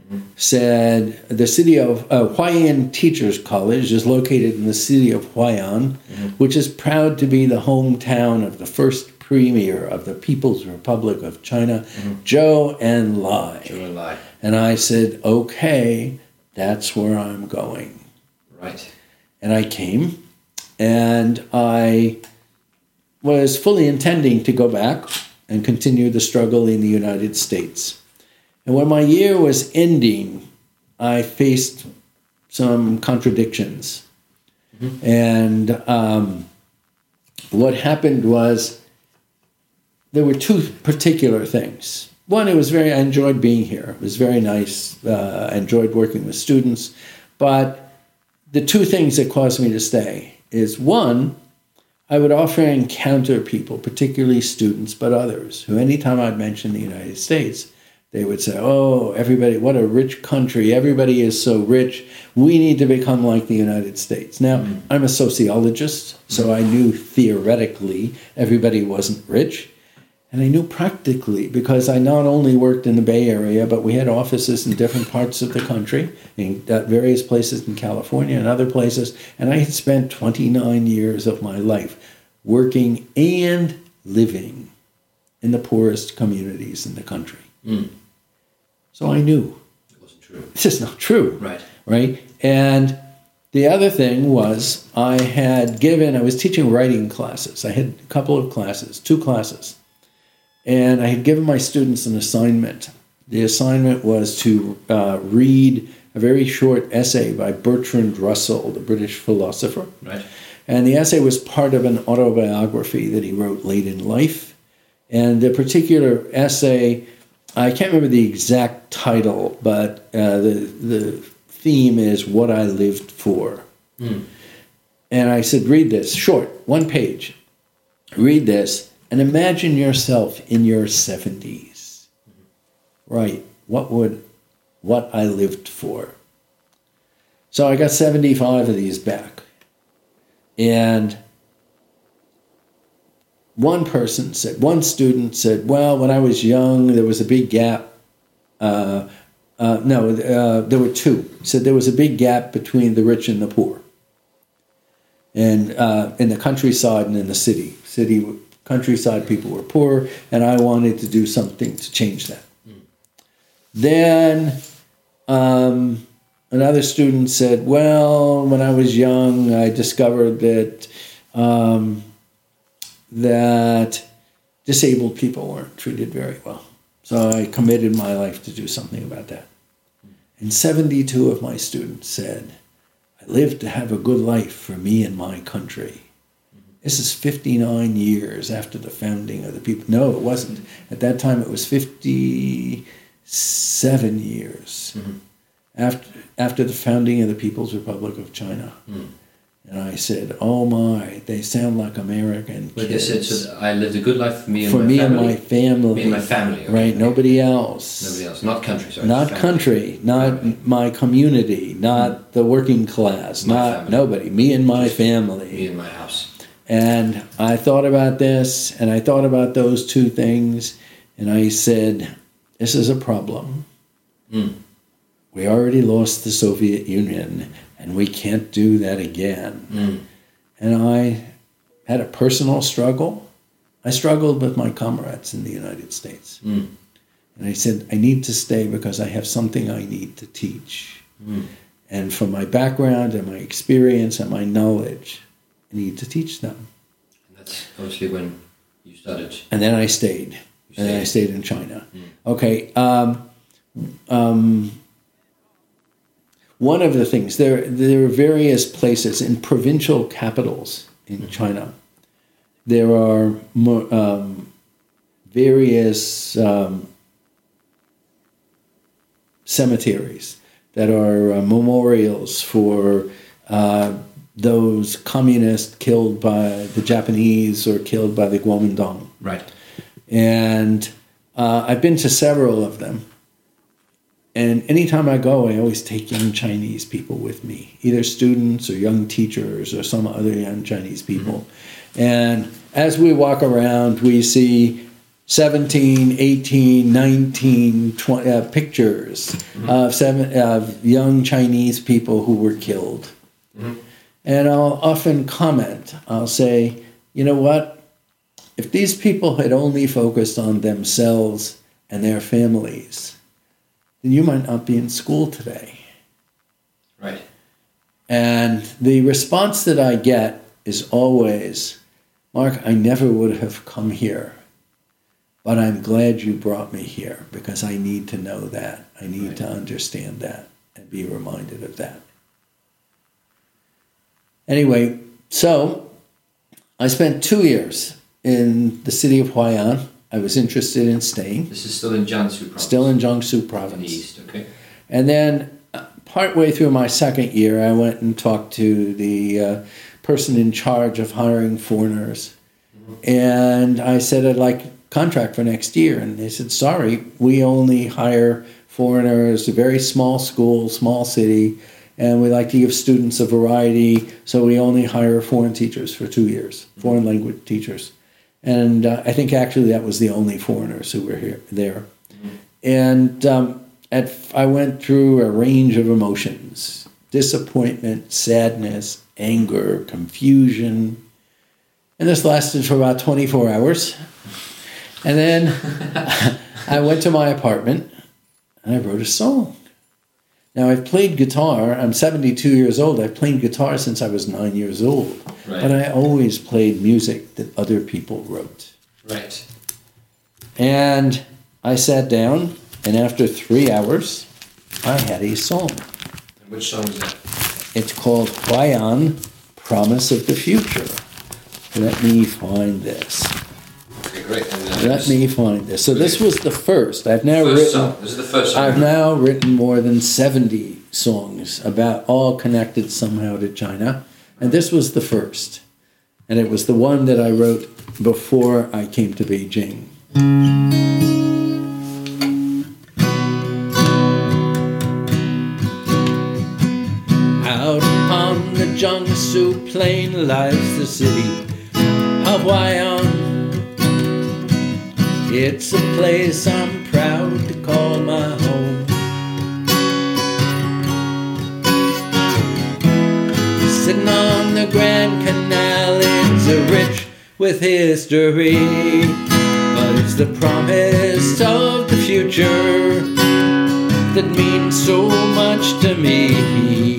mm-hmm. said the city of uh, Huaiyin Teachers College is located in the city of Huai'an, mm-hmm. which is proud to be the hometown of the first premier of the People's Republic of China, Zhou Enlai. And lie. And I said, okay, that's where I'm going. Right. And I came and I was fully intending to go back and continue the struggle in the United States. And when my year was ending, I faced some contradictions. And um, what happened was there were two particular things. One, it was very, I enjoyed being here. It was very nice. Uh, I enjoyed working with students. But the two things that caused me to stay is one, I would often encounter people, particularly students, but others, who anytime I'd mention the United States, they would say, Oh, everybody, what a rich country. Everybody is so rich. We need to become like the United States. Now, mm-hmm. I'm a sociologist, so I knew theoretically everybody wasn't rich. And I knew practically because I not only worked in the Bay Area, but we had offices in different parts of the country, in various places in California and other places. And I had spent 29 years of my life working and living in the poorest communities in the country. Hmm. So I knew It wasn't true. this is not true Right. right? And the other thing was I had given, I was teaching writing classes. I had a couple of classes, two classes. And I had given my students an assignment. The assignment was to uh, read a very short essay by Bertrand Russell, the British philosopher. Right. And the essay was part of an autobiography that he wrote late in life. And the particular essay, I can't remember the exact title, but uh, the, the theme is What I Lived For. And I said, read this, short, one page. Read this and imagine yourself in your 70s. Right. What would, what I lived for? So I got 75 of these back. And one person said, one student said, well, when I was young, there was a big gap. Uh, uh, no, uh, there were two. Said there was a big gap between the rich and the poor. And uh, in the countryside and in the city, city countryside people were poor, and I wanted to do something to change that. Then um, another student said, "Well, when I was young, I discovered that um, that disabled people weren't treated very well, so I committed my life to do something about that." And seventy-two of my students said, "I live to have a good life for me and my country. This is 59 years after the founding of the people. No, it wasn't. At that time, it was 57 years mm-hmm. after, after the founding of the People's Republic of China. Mm. And I said, "Oh my, they sound like American But they said, so I lived a good life for me and for my me family. and my family. Me and my family, okay. Right, nobody else. Nobody else. Not country, sorry. Not family. country, not Family. my community, not mm. the working class, My not family. nobody. Me and my Me family. in my house. And I thought about this, and I thought about those two things, and I said, "This is a problem. Mm. We already lost the Soviet Union, and we can't do that again." Mm. And I had a personal struggle. I struggled with my comrades in the United States. Mm. And I said, I need to stay because I have something I need to teach. Mm. And from my background and my experience and my knowledge, need to teach them. And that's obviously when you started. And then I stayed. You And then I stayed. stayed in China. Okay. Um, um, one of the things there there are various places in provincial capitals in China. There are um, various um, cemeteries that are uh, memorials for uh, those communists killed by the Japanese or killed by the Kuomintang. Right. And uh, I've been to several of them. And anytime I go, I always take young Chinese people with me, either students or young teachers or some other young Chinese people. And as we walk around, we see 17, 18, 19 20, uh, pictures of, seven, of young Chinese people who were killed. And I'll often comment, I'll say, you know what? If these people had only focused on themselves and their families, then you might not be in school today. Right. And the response that I get is always, Mark, I never would have come here, but I'm glad you brought me here because I need to know that. I need Right. to understand that and be reminded of that. Anyway, so I spent two years in the city of Huai'an. I was interested in staying, This is still in Jiangsu province. still in Jiangsu in the province. east. Okay. And then, partway through my second year, I went and talked to the uh, person in charge of hiring foreigners. And I said, I'd like a contract for next year. And they said, sorry, we only hire foreigners, a very small school, small city, and we like to give students a variety. So we only hire foreign teachers for two years, foreign language teachers. And uh, I think actually that was the only foreigners who were here there and um, at, I went through a range of emotions disappointment, sadness, anger, confusion. And this lasted for about 24 hours. And then I went to my apartment and I wrote a song. Now, I've played guitar. I'm 72 years old. I've played guitar since I was nine years old. Right. But I always played music that other people wrote. Right. And I sat down, and after three hours, I had a song. And which song is that? It's called Huai'an, Promise of the Future. Let me find this. Great. And, Let me find this. So this was the first. I've now First written. song. This is the first song. I've now written more than 70 songs about all connected somehow to China, and this was the first. And it was the one that I wrote before I came to Beijing. Out upon the Jiangsu plain lies the city of Huai'an. It's a place I'm proud to call my home. Sitting on the Grand Canal, it's a rich with history, but it's the promise of the future that means so much to me.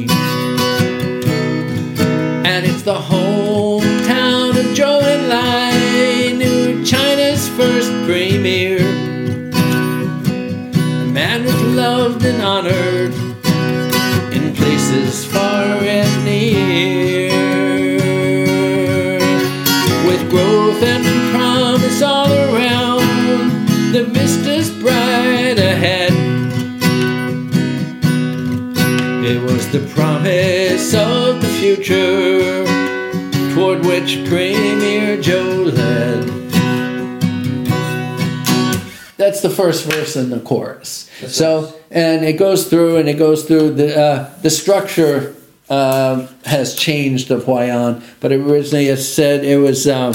voices far and near. With growth and promise all around, the mist is bright ahead. It was the promise of the future toward which Premier Zhou led. That's the first verse in the chorus. That's so. Nice and it goes through and it goes through the uh, the structure um, has changed of Huai'an, but originally it said it was uh,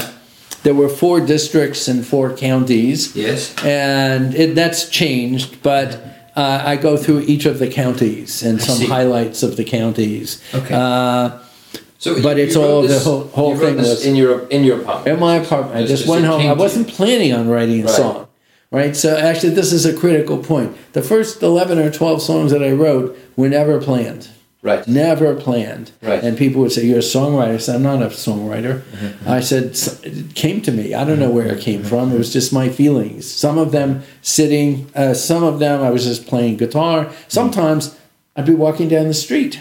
there were four districts and four counties. Yes. and it, that's changed, but. Uh, I go through each of the counties and some highlights of the counties. Okay. Uh, So But you- it's you all- the whole- whole thing this was- in your in your apartment. in my apartment. I Just- just just went home. I wasn't planning on writing a Right. song, right? So actually, this is a critical point. The first eleven or twelve songs that I wrote were never planned. Right. Never planned. Right. And people would say, "You're a songwriter." I said, "I'm not a songwriter." Mm-hmm. I said, "It came to me. I don't know where it came from. It was just my feelings. Some of them sitting. Uh, some of them I was just playing guitar. Sometimes I'd be walking down the street."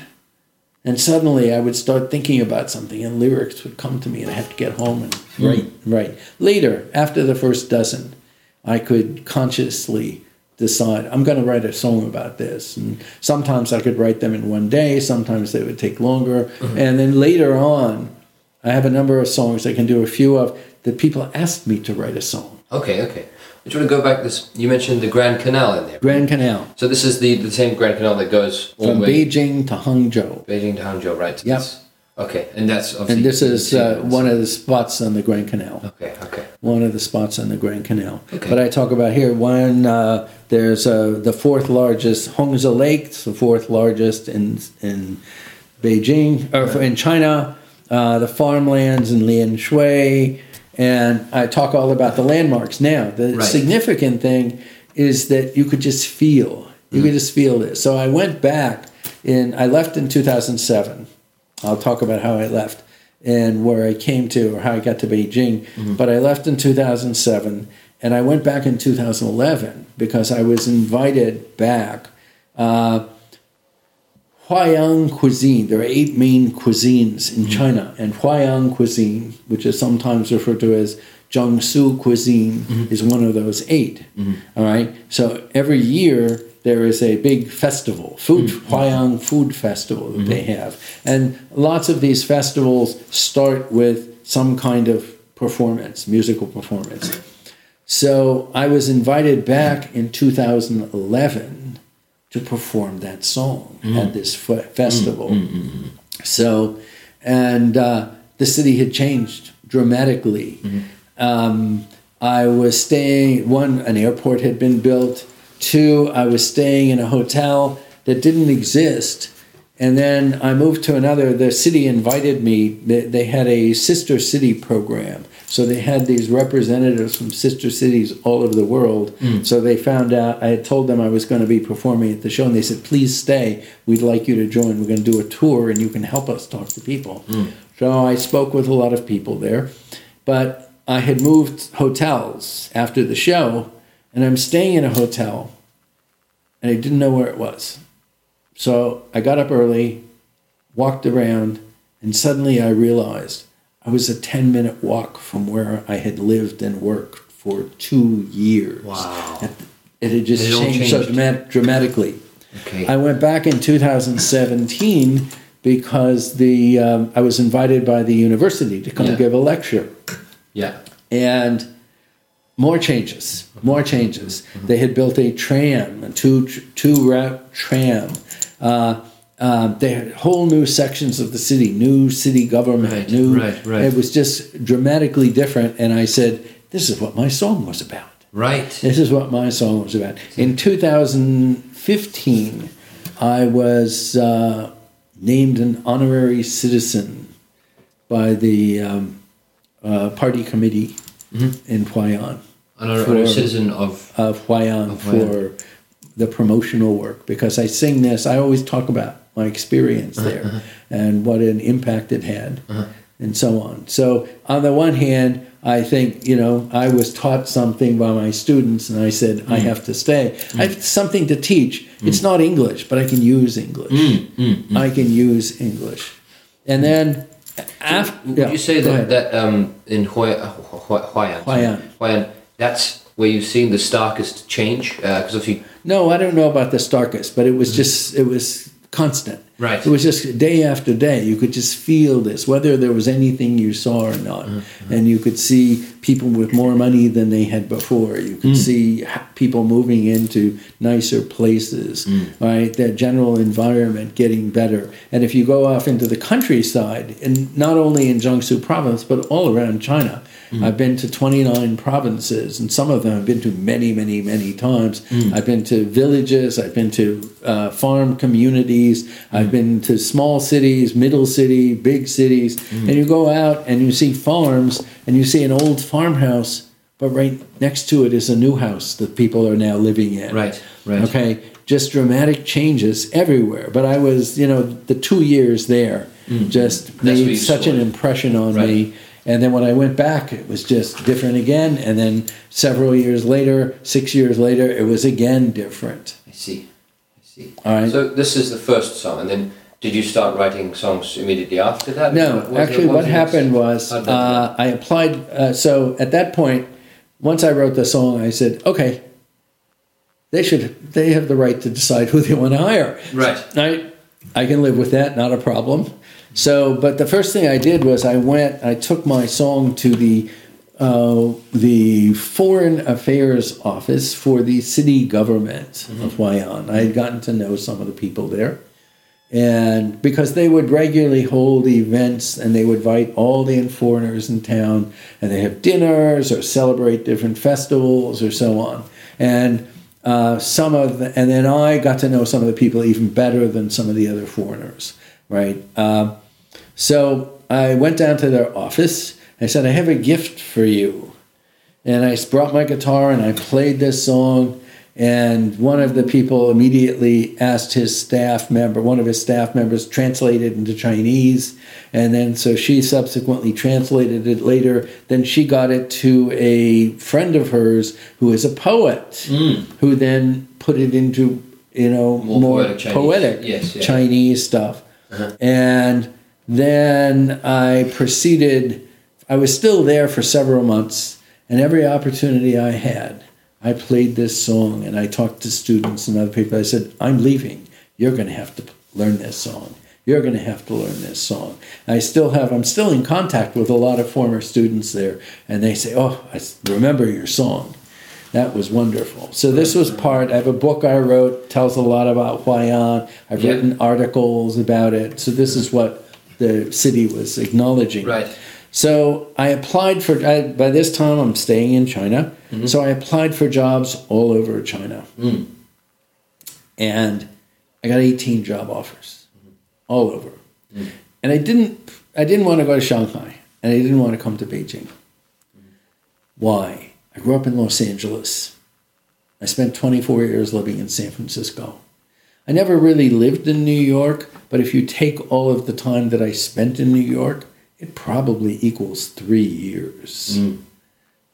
And suddenly I would start thinking about something and lyrics would come to me and I have to get home and write, write. Later, after the first dozen, I could consciously decide I'm going to write a song about this. And sometimes I could write them in one day, sometimes they would take longer. Mm-hmm. And then later on, I have a number of songs I can do a few of that people asked me to write a song. Okay, okay. I just want to go back. This you mentioned the Grand Canal in there. Grand Canal, So this is the the same Grand Canal that goes all from the way Beijing to Hangzhou. Beijing to Hangzhou, right? So Yep. that's- Okay, and that's obviously. And this is uh, one of the spots on the Grand Canal. Okay, okay. one of the spots on the Grand Canal. Okay. But I talk about here one. Uh, there's uh, the fourth largest Hongze Lake, it's the fourth largest in in Beijing or in China. Uh, the farmlands in Lianshui, and I talk all about the landmarks. Now, the Right. significant thing is that you could just feel. You could just feel this. So I went back in. I left in 2007. I'll talk about how I left and where I came to or how I got to Beijing. Mm-hmm. But I left in 2007 and I went back in 2011 because I was invited back. Uh, Huaiyang cuisine, there are eight main cuisines in mm-hmm. China, and Huaiyang cuisine, which is sometimes referred to as Jiangsu cuisine, mm-hmm. is one of those 8 All right, so every year there is a big festival, food mm-hmm. Huaiyang Food Festival that they mm-hmm. have, and lots of these festivals start with some kind of performance, musical performance. So I was invited back in 2011 to perform that song mm-hmm. at this fe- festival. So, and uh, the city had changed dramatically. Um, I was staying, one, an airport had been built. Two, I was staying in a hotel that didn't exist. And then I moved to another. The city invited me. They, they had a sister city program. So they had these representatives from sister cities all over the world. Hmm. So they found out, I had told them I was going to be performing at the show, and they said, please stay. We'd like you to join. We're going to do a tour, and you can help us talk to people. Hmm. So I spoke with a lot of people there. But I had moved hotels after the show, and I'm staying in a hotel, and I didn't know where it was. So I got up early, walked around, and suddenly I realized I was a 10 minute walk from where I had lived and worked for two years. Wow. It, had just It all changed, so changed. dramatic, dramatically. Okay. I went back in 2017 because the um, I was invited by the university to come Yeah. give a lecture yeah. and more changes, more changes. They had built a tram, a two two route tram. Uh, uh, they had whole new sections of the city, new city government, Right, new. right, right. It was just dramatically different, and I said, "This is what my song was about." Right. This is what my song was about. In 2015, I was uh, named an honorary citizen by the um, uh, party committee Mm-hmm. in Huai'an An honor- For- citizen of. of Huai'an Of Huai'an. for the promotional work because I sing this. I always talk about my experience Uh-huh, there uh-huh. and what an impact it had, uh-huh. and so on. So on the one hand, I think you know I was taught something by my students, and I said Mm. I have to stay. Mm. I have something to teach. Mm. It's not English, but I can use English. Mm, mm I can use English, and then after Would you say that, that um, in Hoi, uh, Huai'an. Huai'an, that's where you've seen the starkest change? Because obviously, No, I don't know about the starkest, but it was just it was constant. Right. It was just day after day. You could just feel this, whether there was anything you saw or not. And you could see people with more money than they had before. You could hmm. see people moving into nicer places, hmm. right? That general environment getting better. And if you go off into the countryside, and not only in Jiangsu province, but all around China, hmm. I've been to 29 provinces, and some of them I've been to many, many, many times. I've been to villages, I've been to uh, farm communities, I've been to small cities, middle city, big cities, and you go out and you see farms, and you see an old farmhouse, but right next to it is a new house that people are now living in. Right, right. Okay, just dramatic changes everywhere. But I was, you know, the two years there just Mm. where made such an impression on Right. me. And then when I went back, it was just different again. And then several years later, six years later, it was again different. I see. I see. All right. So this is the first song, and then did you start writing songs immediately after that? No, there- actually, what there- happened was uh, I applied. Uh, so at that point, once I wrote the song, I said, okay, they should, they have the right to decide who they want to hire. Right. I, I can live with that, not a problem. So, but the first thing I did was I went, I took my song to the uh, the Foreign Affairs Office for the city government of Huai'an. I had gotten to know some of the people there. And because they would regularly hold events and they would invite all the foreigners in town and they have dinners or celebrate different festivals or so on. And uh, some of the, and then I got to know some of the people even better than some of the other foreigners, right? Um, so I went down to their office. I said, I have a gift for you. And I brought my guitar and I played this song. And one of the people immediately asked his staff member, one of his staff members, translated into Chinese. And then so she subsequently translated it later. Then she got it to a friend of hers who is a poet, mm. who then put it into, you know, More more, poetic Chinese. poetic Yes, yeah. Chinese stuff. Uh-huh. And then I proceeded, I was still there for several months, and every opportunity I had, I played this song and I talked to students and other people. I said, I'm leaving. You're going to have to learn this song. You're going to have to learn this song. I still have, I'm still in contact with a lot of former students there, and they say, Oh, I remember your song. That was wonderful. So this was part. I have a book I wrote tells a lot about Huai'an. I've Yeah. written articles about it. So this is what the city was acknowledging. Right. So I applied for. I, by this time, I'm staying in China. Mm-hmm. So I applied for jobs all over China, Mm. and I got 18 job offers, Mm-hmm. all over. Mm. And I didn't. I didn't want to go to Shanghai, and I didn't want to come to Beijing. Why? I grew up in Los Angeles. I spent 24 years living in San Francisco. I never really lived in New York, but if you take all of the time that I spent in New York, it probably equals three years.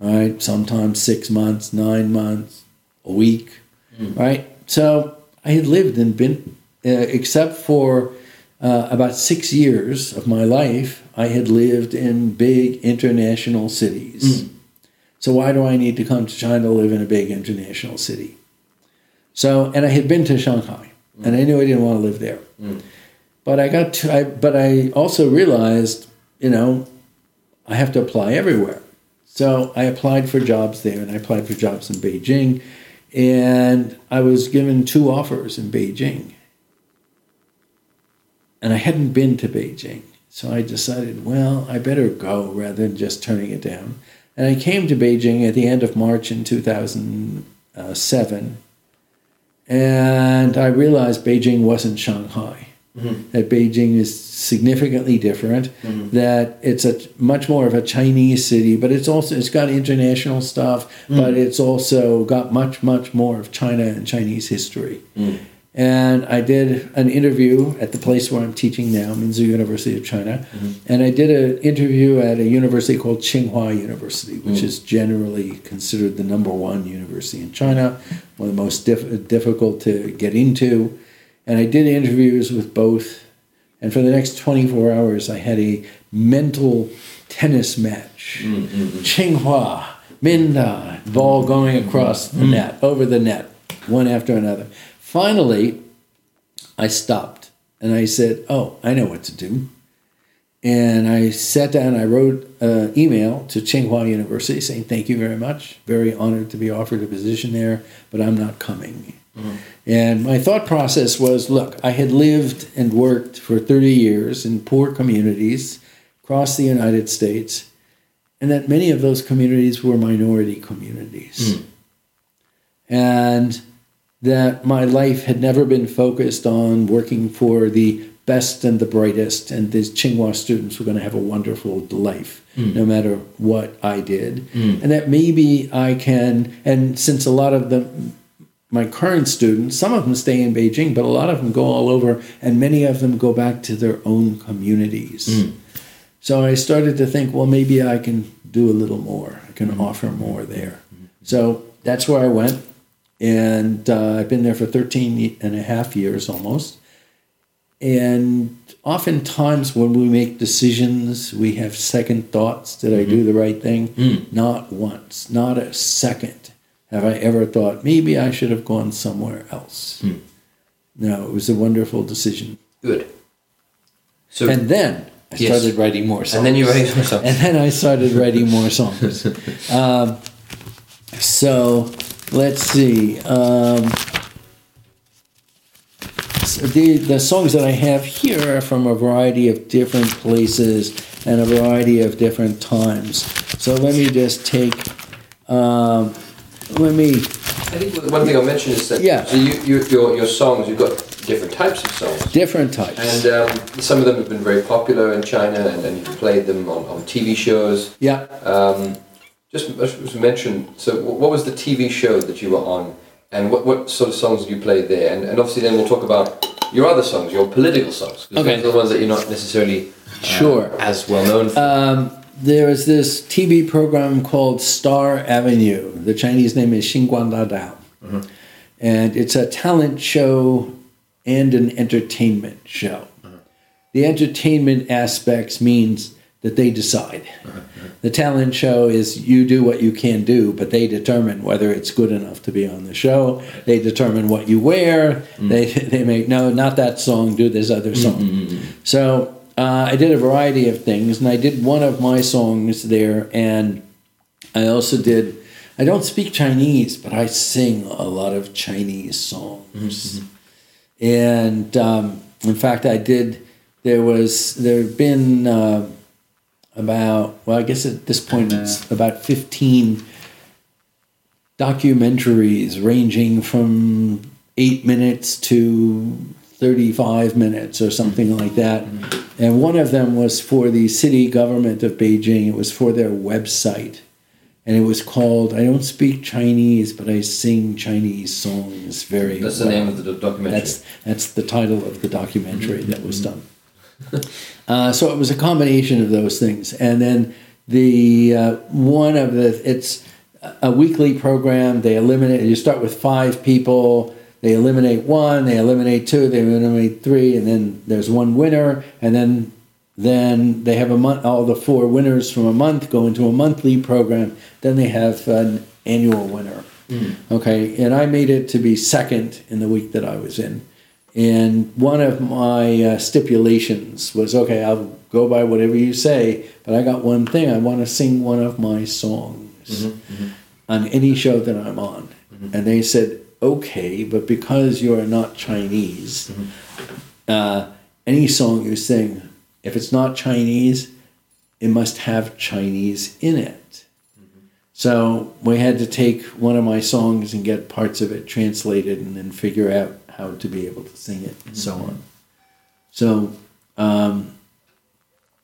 Right? Sometimes six months, nine months, a week. Right? So I had lived and been, uh, except for uh, about six years of my life, I had lived in big international cities. So why do I need to come to China to live in a big international city? So, and I had been to Shanghai, and I knew I didn't want to live there. But I got to, I, but I also realized, you know, I have to apply everywhere. So I applied for jobs there, and I applied for jobs in Beijing, and I was given two offers in Beijing. And I hadn't been to Beijing. So I decided, well, I better go rather than just turning it down. And I came to Beijing at the end of March in 2007. And I realized Beijing wasn't Shanghai. Mm-hmm. That Beijing is significantly different. Mm-hmm. That it's a much more of a Chinese city, but it's also it's got international stuff, mm. but it's also got much much more of China and Chinese history. Mm. And I did an interview at the place where I'm teaching now, Minzu University of China. Mm-hmm. And I did an interview at a university called Tsinghua University, which mm. is generally considered the number one university in China, one of the most diff- difficult to get into. And I did interviews with both. And for the next 24 hours, I had a mental tennis match. Mm-hmm. Tsinghua, Minda, ball going across the mm-hmm. net, over the net, one after another. Finally, I stopped And I said, Oh, I know what to do. And I sat down, I wrote an email to Tsinghua University saying, Thank you very much. Very honored to be offered a position there, but I'm not coming. Mm-hmm. And my thought process was look, I had lived and worked for 30 years in poor communities across the United States, and that many of those communities were minority communities. Mm. And that my life had never been focused on working for the best and the brightest, and these Tsinghua students were going to have a wonderful life mm. no matter what I did. Mm. And that maybe I can, and since a lot of them, my current students, some of them stay in Beijing, but a lot of them go all over, and many of them go back to their own communities. Hmm. So I started to think, well, maybe I can do a little more. I can hmm. offer more there. So that's where I went. And uh, I've been there for 13 and a half years almost. And oftentimes when we make decisions, we have second thoughts. Did I do hmm. the right thing? Not once, not a second have I ever thought maybe I should have gone somewhere else. No, it was a wonderful decision. Good. So And then I Yes. started writing more songs. and then you write some songs. And then I started writing more songs. Um, so let's see. Um, so the, the songs that I have here are from a variety of different places and a variety of different times. So let me just take. Um, let me. I think one thing I'll mention is that Yeah. so you, you, your, your songs, you've got different types of songs. Different types. And um, some of them have been very popular in China, and, and you've played them on, on TV shows. yeah. Um, just as mentioned, so wh- what was the TV show that you were on, and what, what sort of songs did you played there? And, and obviously, then we'll talk about your other songs, your political songs. 'cause Okay. Those are the ones that you're not necessarily uh, Sure. as well known for. Um, there is this TV program called Star Avenue. The Chinese name is Xingguang Da Dao. Uh-huh. And it's a talent show and an entertainment show. Uh-huh. The entertainment aspects means that they decide. Uh-huh. The talent show is you do what you can do, but they determine whether it's good enough to be on the show. They determine what you wear. Mm. They, they make, no, not that song, do this other song. Mm-hmm. So uh, I did a variety of things, and I did one of my songs there, and I also did. I don't speak Chinese, but I sing a lot of Chinese songs, and um, in fact, I did. There was there have been uh, about well, I guess at this point it's about fifteen documentaries ranging from eight minutes to 35 minutes or something like that. And one of them was for the city government of Beijing, it was for their website. And it was called, I don't speak Chinese, but I sing Chinese songs very That's the name of the documentary. That's that's the title of the documentary that was done. Uh, so it was a combination of those things, and then the uh, one of the it's a weekly program. They eliminate. You start with five people. They eliminate one. They eliminate two. They eliminate three, and then there's one winner, and then then they have a month. All the four winners from a month go into a monthly program. Then they have an annual winner. Hmm. Okay, and I made it to be second in the week that I was in. And one of my uh, stipulations was okay, I'll go by whatever you say, but I got one thing I want to sing one of my songs mm-hmm, mm-hmm. on any show that I'm on. Mm-hmm. And they said, okay, but because you're not Chinese, uh, any song you sing, if it's not Chinese, it must have Chinese in it. So we had to take one of my songs and get parts of it translated and then figure out how to be able to sing it and so on. So, um,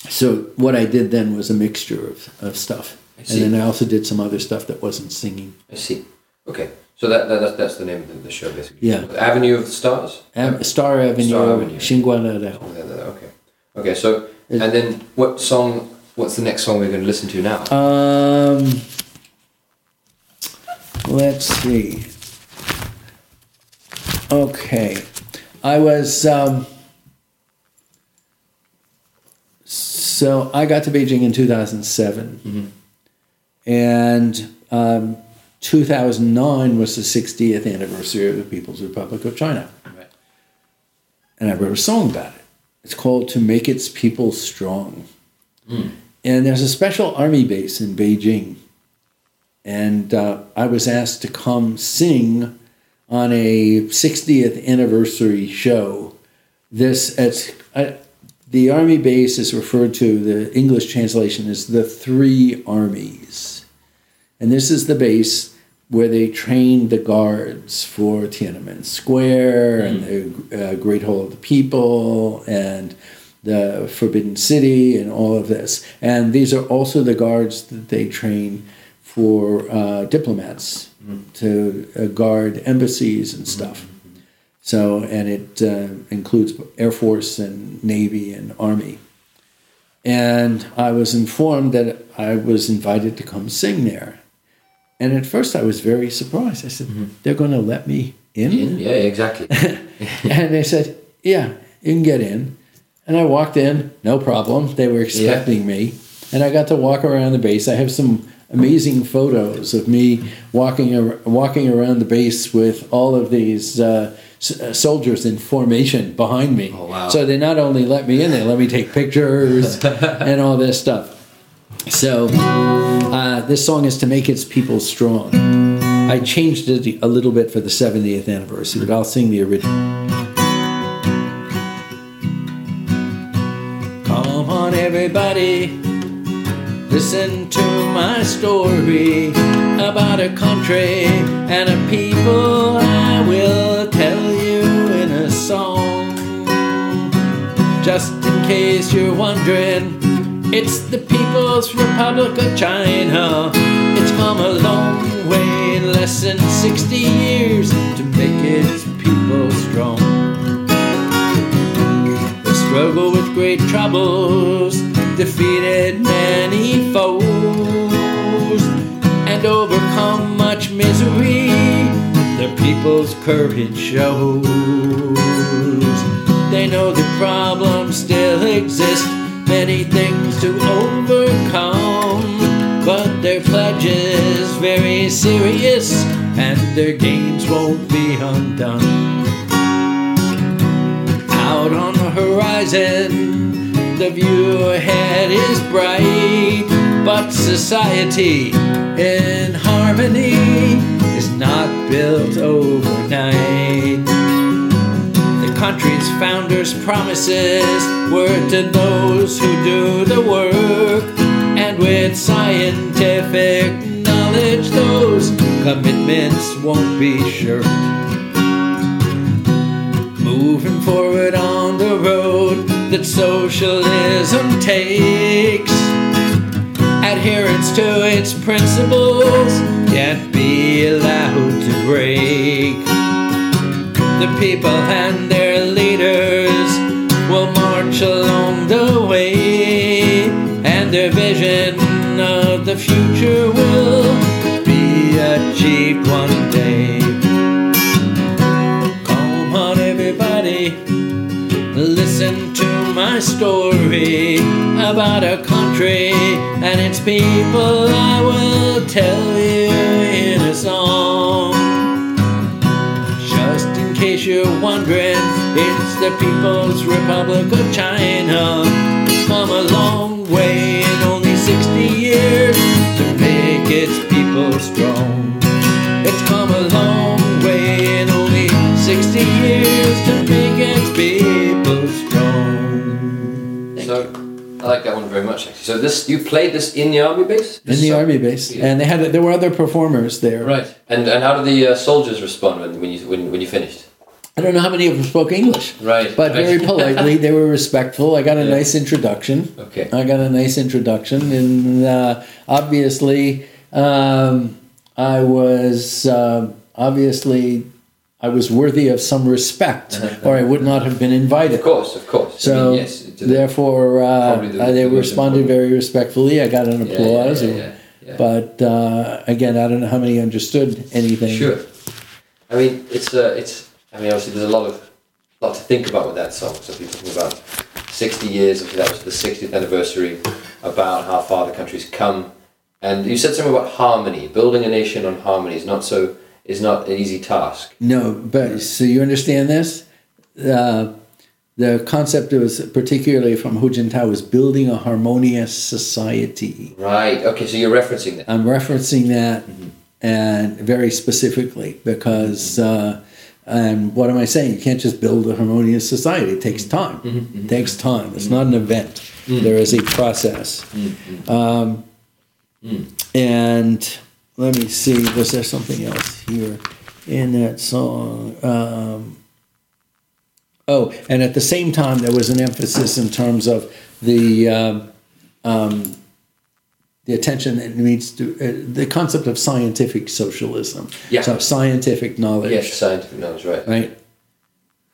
so what I did then was a mixture of, of stuff. And then I also did some other stuff that wasn't singing. I see. Okay, so that, that that's, that's the name of the, the show basically. Yeah. Avenue of the Stars. Am- Star Avenue, Star Avenue. Xinguanadao. Yeah, Okay. Okay. So and then what song? What's the next song we're going to listen to now? Um, let's see. Okay, I was um, so I got to Beijing in two thousand and um, two thousand nine was the sixtieth anniversary of the People's Republic of China. Right. and I wrote a song about it. It's called "To Make Its People Strong," and there's a special army base in Beijing, and uh, I was asked to come sing on a 60th anniversary show. This it's I, the army base is referred to. The English translation is the Three Armies, and this is the base where they trained the guards for Tiananmen Square and the uh, Great Hall of the People and the Forbidden City and all of this. And these are also the guards that they train for uh, diplomats to uh, guard embassies and stuff. So, and it uh, includes Air Force and Navy and Army. And I was informed that I was invited to come sing there. And at first I was very surprised. I said, They're going to let me in? Yeah, exactly. and they said, Yeah, you can get in. And I walked in, no problem. They were expecting me. And I got to walk around the base. I have some amazing photos of me walking, ar- walking around the base with all of these uh, s- uh, soldiers in formation behind me. Oh, wow. So they not only let me in, they let me take pictures and all this stuff. So uh, this song is to make its people strong. I changed it a little bit for the 70th anniversary, but I'll sing the original. Come on, everybody, listen to my story about a country and a people I will tell you in a song. Just in case you're wondering, it's the People's Republic of China. It's come a long way in less than 60 years to make its people strong. The struggle with great troubles defeated many foes and overcome much misery. The people's courage shows. They know the problems still exist, many things to overcome. But their pledge is very serious, and their gains won't be undone. Out on the horizon, the view ahead is bright, but society in harmony is not built overnight. Country's founders' promises were to those who do the work, and with scientific knowledge, those commitments won't be shirked moving forward on the road that socialism takes. Adherence to its principles can't be allowed to break. The people and their story about a country and its people. I will tell you in a song. Just in case you're wondering, it's the People's Republic of China. It's come a long way in only 60 years to make its people strong. It's come a long way in only 60 years I like that one very much actually. So this you played this in the army base? In the So- army base, and they had there were other performers there. Right. And and how did the uh, soldiers respond when, when you when, when you finished? I don't know how many of them spoke English, Right. but very politely. They were respectful. I got a Yeah. nice introduction. Okay. I got a nice introduction, and uh, obviously, um, I was um obviously I was worthy of some respect, or I would not have been invited. Of course, of course. I So mean, yes. To therefore, uh, Probably the- uh, they the most responded very respectfully. I got an yeah, applause, yeah, yeah, yeah. but uh, again, I don't know how many understood anything. Sure. I mean, it's uh, it's. I mean, obviously, there's a lot of lot to think about with that song. So if you're talking about 60 years, obviously that was the 60th anniversary, about how far the country's come, and you said something about harmony. Building a nation on harmony is not so is not an easy task. No, but so you understand this? Uh, the concept was particularly from Hu Jintao was building a harmonious society. Right. Okay. So you're referencing that. I'm referencing that mm-hmm. and very specifically because mm-hmm. uh, and what am I saying? You can't just build a harmonious society. It takes mm-hmm. time. It takes time. It's not an event. There is a process. Um, and let me see. Was there something else here in that song? Um, oh, and at the same time, there was an emphasis in terms of the. Um, um, the attention that needs to uh, the concept of scientific socialism. Yeah. So scientific knowledge. Yes, scientific knowledge. Right. Right.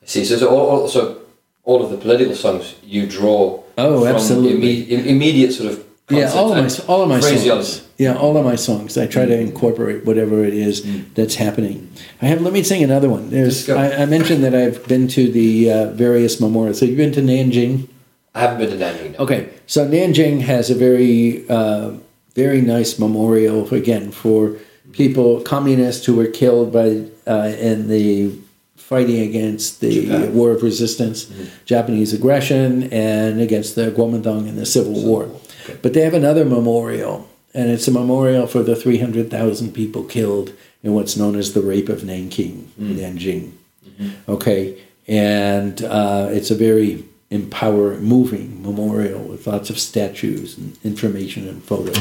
I see. So, so all, all so all of the political songs you draw. Oh, absolutely. imme- immediate sort of. Yeah, all of my all of my songs. Yeah, all of my songs. I try to incorporate whatever it is that's happening. I have. Let me sing another one. There's. I, I mentioned that I've been to the uh, various memorials. So you've been to Nanjing. I haven't been to Nanjing. No. Okay, so Nanjing has a very, uh, very nice memorial again for people, communists who were killed by uh, in the fighting against the Japan. war of resistance, Japanese aggression, and against the Kuomintang in the Civil War. Okay. But they have another memorial, and it's a memorial for the 300,000 people killed in what's known as the Rape of Nanking, hmm. Nanjing. Mm-hmm. Okay, and uh, it's a very empowering, moving memorial with lots of statues and information and photos.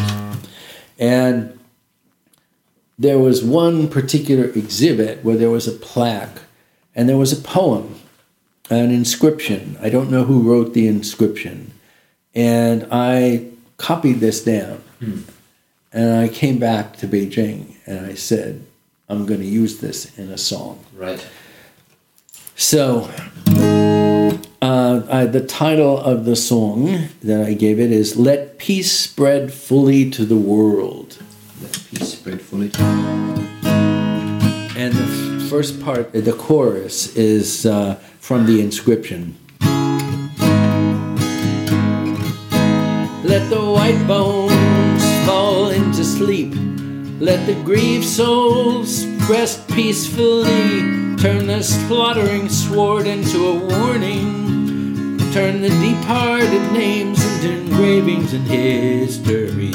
And there was one particular exhibit where there was a plaque and there was a poem, an inscription. I don't know who wrote the inscription. And I copied this down. Hmm. And I came back to Beijing and I said, I'm going to use this in a song. Right. So, uh, I, the title of the song that I gave it is Let Peace Spread Fully to the World. Let peace spread fully. And the first part, the chorus, is uh, from the inscription. Let the white into sleep. Let the grieved souls rest peacefully. Turn the slaughtering sword into a warning. Turn the departed names into engravings in history.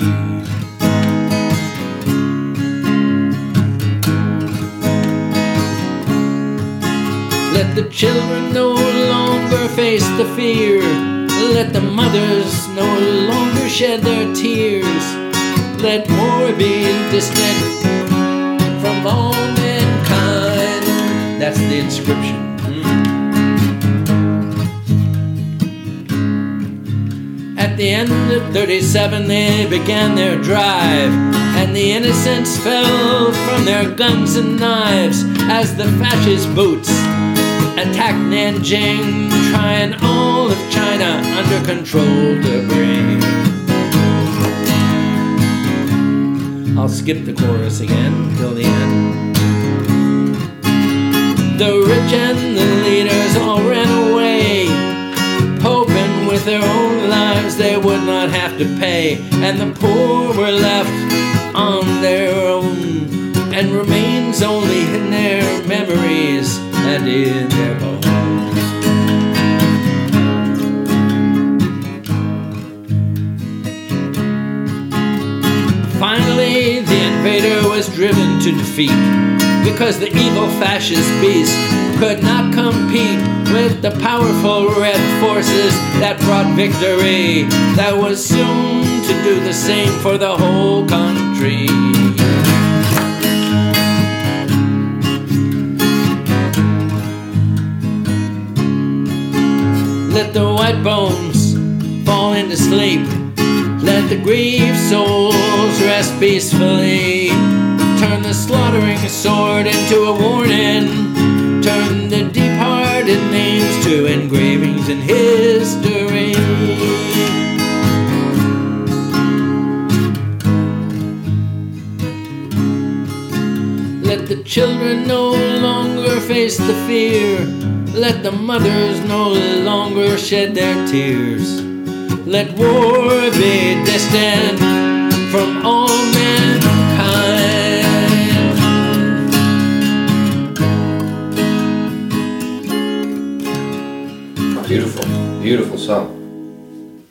Let the children no longer face the fear. Let the mothers no longer shed their tears. Let war be distant from all mankind. That's the inscription. Hmm. At the end of 37, they began their drive, and the innocents fell from their guns and knives as the fascist boots attacked Nanjing, trying all of China under control to bring. I'll skip the chorus again till the end. The rich and the leaders all ran away, hoping with their own lives they would not have to pay, and the poor were left on their own, and remains only in their memories and in their bones. Invader was driven to defeat because the evil fascist beast could not compete with the powerful red forces that brought victory, that was soon to do the same for the whole country. Let the white bones fall into sleep. Let the grieved souls rest peacefully. Turn the slaughtering sword into a warning. Turn the departed names to engravings in history. Let the children no longer face the fear. Let the mothers no longer shed their tears. Let war be distant from all mankind. Beautiful. beautiful song.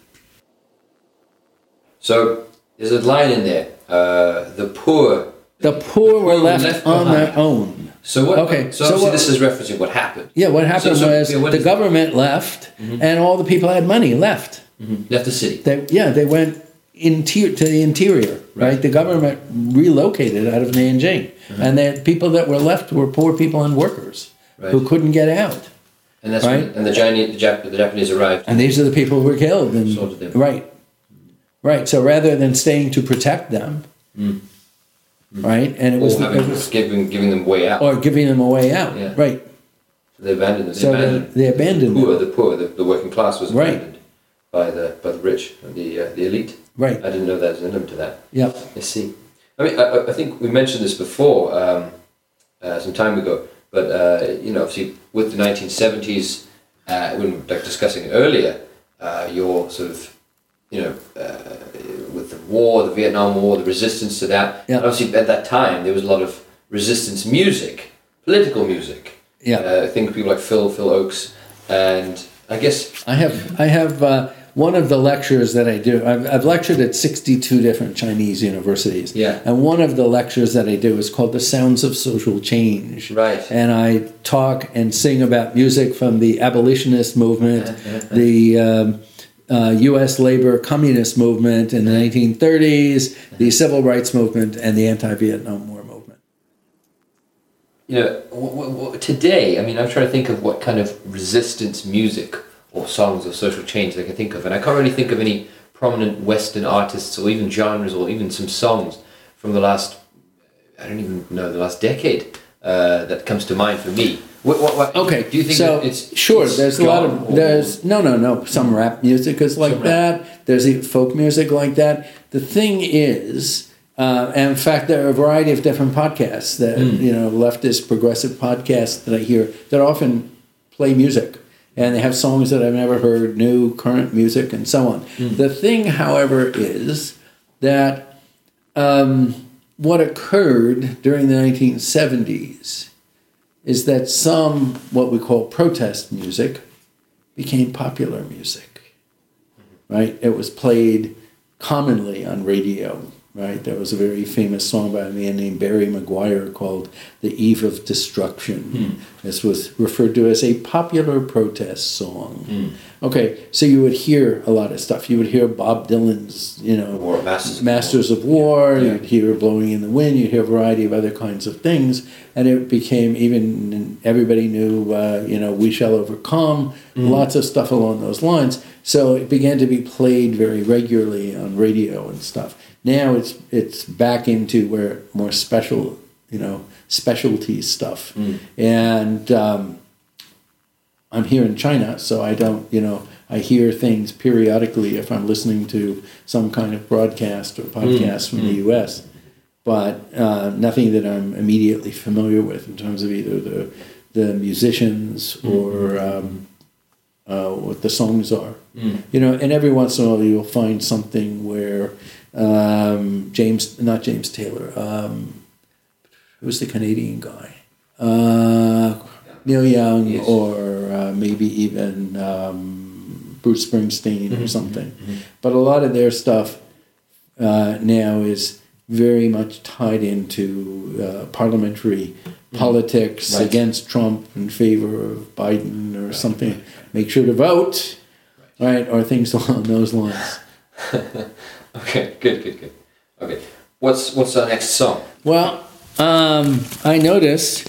So there's a line in there. Uh, the poor. The poor were left, left on their own. So what? Okay, So, so what- this is referencing what happened. Yeah, what happened so- was yeah, what the government left, and all the people had money left. Mm-hmm. Left the city. They, yeah, they went inter- to the interior, right? Right. The government relocated out of Nanjing, uh-huh. and the people that were left were poor people and workers who couldn't get out. And that's Right. when, and the Chinese, the, Jap- the Japanese arrived. And these are the people who were killed. And, So. Right. Right. So rather than staying to protect them, mm. Mm. right, and it was, or having, it was giving, giving them way out. or giving them a way out, Yeah. right? they abandoned them. They So they, abandoned they abandoned poor, them. the poor, the, the working class was Right. abandoned by the by the rich, the uh, the elite. Right. I didn't know there's an element to that. Yep. I see. I mean, I- I, think we mentioned this before um, uh, some time ago, but uh, you know, obviously, with the 1970s, uh, when like discussing it earlier, uh, your sort of, you know, uh, with the war, the Vietnam War, the resistance to that. Yeah. Obviously, at that time, there was a lot of resistance music, political music. Yeah. Uh, I think people like Phil Phil Ochs, and I guess I have I have uh, one of the lectures that I do. I've, I've lectured at sixty two different Chinese universities. Yeah. and one of the lectures that I do is called "The Sounds of Social Change." Right. and I talk and sing about music from the abolitionist movement, the um, uh, U.S. labor communist movement in the 1930s, the civil rights movement, and the anti-Vietnam War. You know, w- w- w- today, I mean, I'm trying to think of what kind of resistance music or songs or social change I can think of, and I can't really think of any prominent Western artists or even genres or even some songs from the last, I don't even know, the last decade uh, that comes to mind for me. What, what, what, Okay, do you think so it's sure? it's there's a lot of there's no no no some rap music is like Some rap. that. There's folk music like that. The thing is, uh, and in fact, there are a variety of different podcasts that Hmm. you know leftist progressive podcasts that I hear that often play music. And they have songs that I've never heard, new, current music, and so on. Hmm. The thing, however, is that um, what occurred during the 1970s is that some what we call protest music became popular music right it was played commonly on radio right? There was a very famous song by a man named barry mcguire called the eve of destruction. Hmm. This was referred to as a popular protest song. Hmm. Okay so you would hear a lot of stuff. You would hear bob dylan's you know War, Masters of Masters of War, Yeah. you'd hear Blowing in the Wind, you'd hear a variety of other kinds of things, and it became even everybody knew, uh, you know, We Shall Overcome, hmm. lots of stuff along those lines. So it began to be played very regularly on radio and stuff. Now it's it's back into where more special, you know, specialty stuff, and. Um, I'm here in China, so I don't, you know, I hear things periodically if I'm listening to some kind of broadcast or podcast from the U.S., but uh, nothing that I'm immediately familiar with in terms of either the the musicians or um, uh, what the songs are. You know, and every once in a while you'll find something where um, James, not James Taylor, um, who's the Canadian guy? Uh, Neil Young Yes. or uh, maybe even um, Bruce Springsteen or something. But a lot of their stuff uh, now is very much tied into uh, parliamentary politics Right. against Trump in favor of Biden or something. Make sure to vote, right? Or things along those lines. Okay, good, good, good. Okay, what's what's our next song? Well, um, I noticed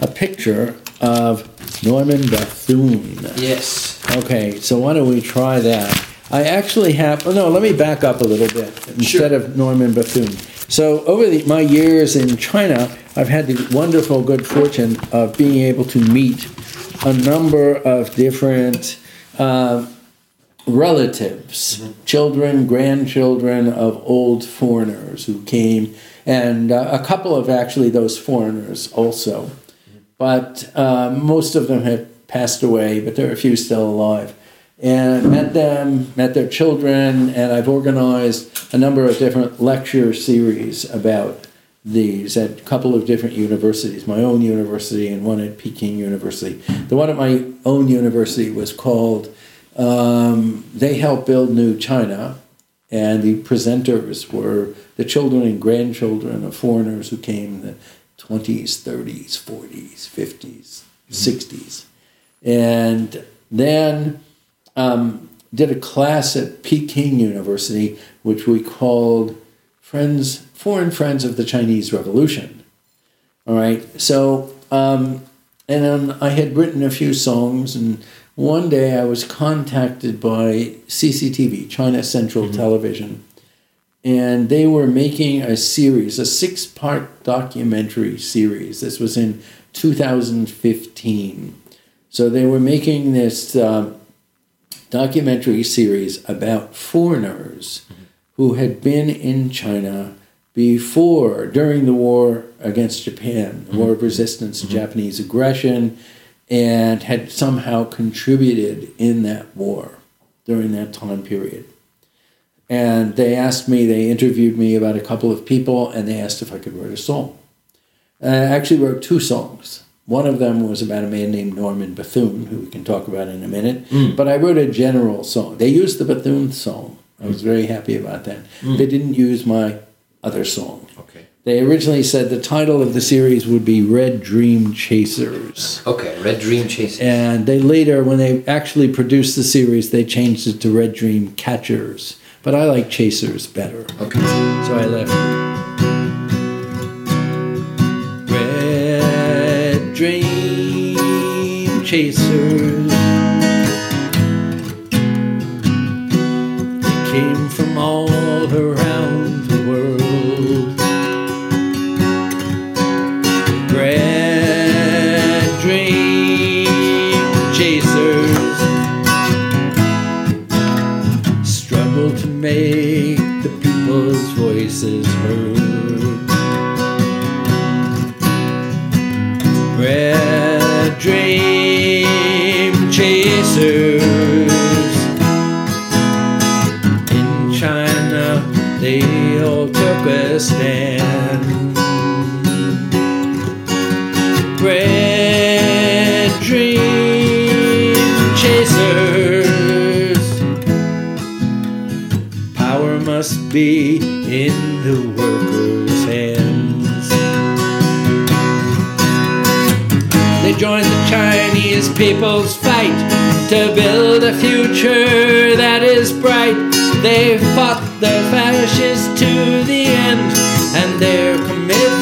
a picture of Norman Bethune. Yes. Okay, so why don't we try that? I actually have. Oh no, let me back up a little bit instead of Norman Bethune. So over the, my years in China, I've had the wonderful good fortune of being able to meet a number of different uh, relatives, children, grandchildren of old foreigners who came, and uh, a couple of actually those foreigners also. But uh, most of them have passed away, but there are a few still alive. And I met them, met their children, and I've organized a number of different lecture series about these at a couple of different universities, my own university and one at Peking University. The one at my own university was called Um, they helped build New China, and the presenters were the children and grandchildren of foreigners who came in the 20s, 30s, 40s, 50s, 60s. And then um, did a class at Peking University, which we called Friends, Foreign Friends of the Chinese Revolution. All right, so um, and then I had written a few songs, and one day I was contacted by CCTV, China Central mm-hmm. Television, and they were making a series, a six-part documentary series. This was in 2015. So they were making this um, documentary series about foreigners mm-hmm. who had been in China before, during the war against Japan, the war of mm-hmm. resistance to Japanese aggression, and had somehow contributed in that war during that time period. And they asked me, they interviewed me about a couple of people, and they asked if I could write a song. And I actually wrote two songs. One of them was about a man named Norman Bethune, who we can talk about in a minute. Mm. But I wrote a general song. They used the Bethune song. I was mm. very happy about that. Mm. They didn't use my other song. They originally said the title of the series would be Red Dream Chasers. Okay. Red Dream Chasers. And they later, when they actually produced the series, they changed it to Red Dream Catchers. But I like Chasers better. Okay. So I left. Red Dream Chasers. Voices heard. Red Dream Chasers in China, they all took a stand. Red Dream Chasers. Power must be in the workers' hands. They joined the Chinese people's fight to build a future that is bright. They fought the fascists to the end, and their commitment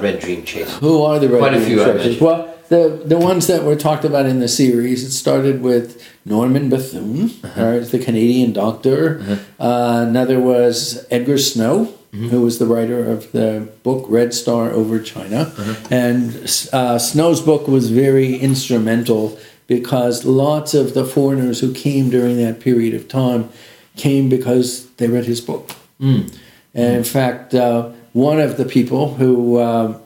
red? Who are the Red Dream Chasers? Who are the Red Quite a Dream few, I Chasers? Well, the the ones that were talked about in the series, it started with Norman Bethune, Uh-huh. right, the Canadian doctor. Uh, another was Edgar Snow, Mm-hmm. who was the writer of the book Red Star Over China, Uh-huh. and uh, Snow's book was very instrumental because lots of the foreigners who came during that period of time came because they read his book. Mm. And in fact, uh, one of the people who uh,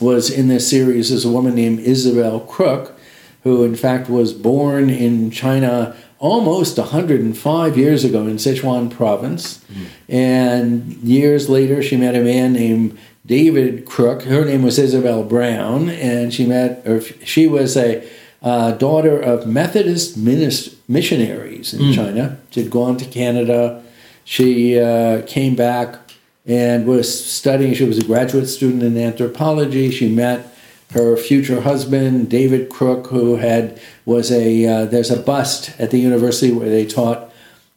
was in this series is a woman named Isabel Crook, who in fact was born in China almost 105 years ago in Sichuan province. And years later, she met a man named David Crook. Her name was Isabel Brown, and she met, or she was a uh, daughter of Methodist missionaries in China. She'd gone to Canada. She uh, came back and was studying. She was a graduate student in anthropology. She met her future husband, David Crook, who had was a uh, there's a bust at the university where they taught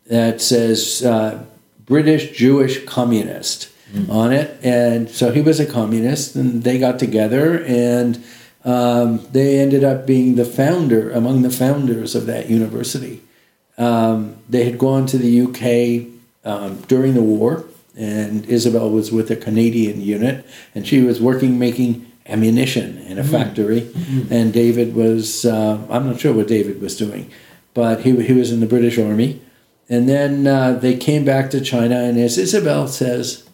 that says uh, British Jewish communist mm. on it, and so he was a communist, and they got together and. Um, they ended up being the founder, among the founders of that university. Um, they had gone to the UK um, during the war, and Isabel was with a Canadian unit, and she was working making ammunition in a mm-hmm. factory, mm-hmm. and David was uh, I'm not sure what David was doing, but he he was in the British Army, and then uh, they came back to China, and as Isabel says.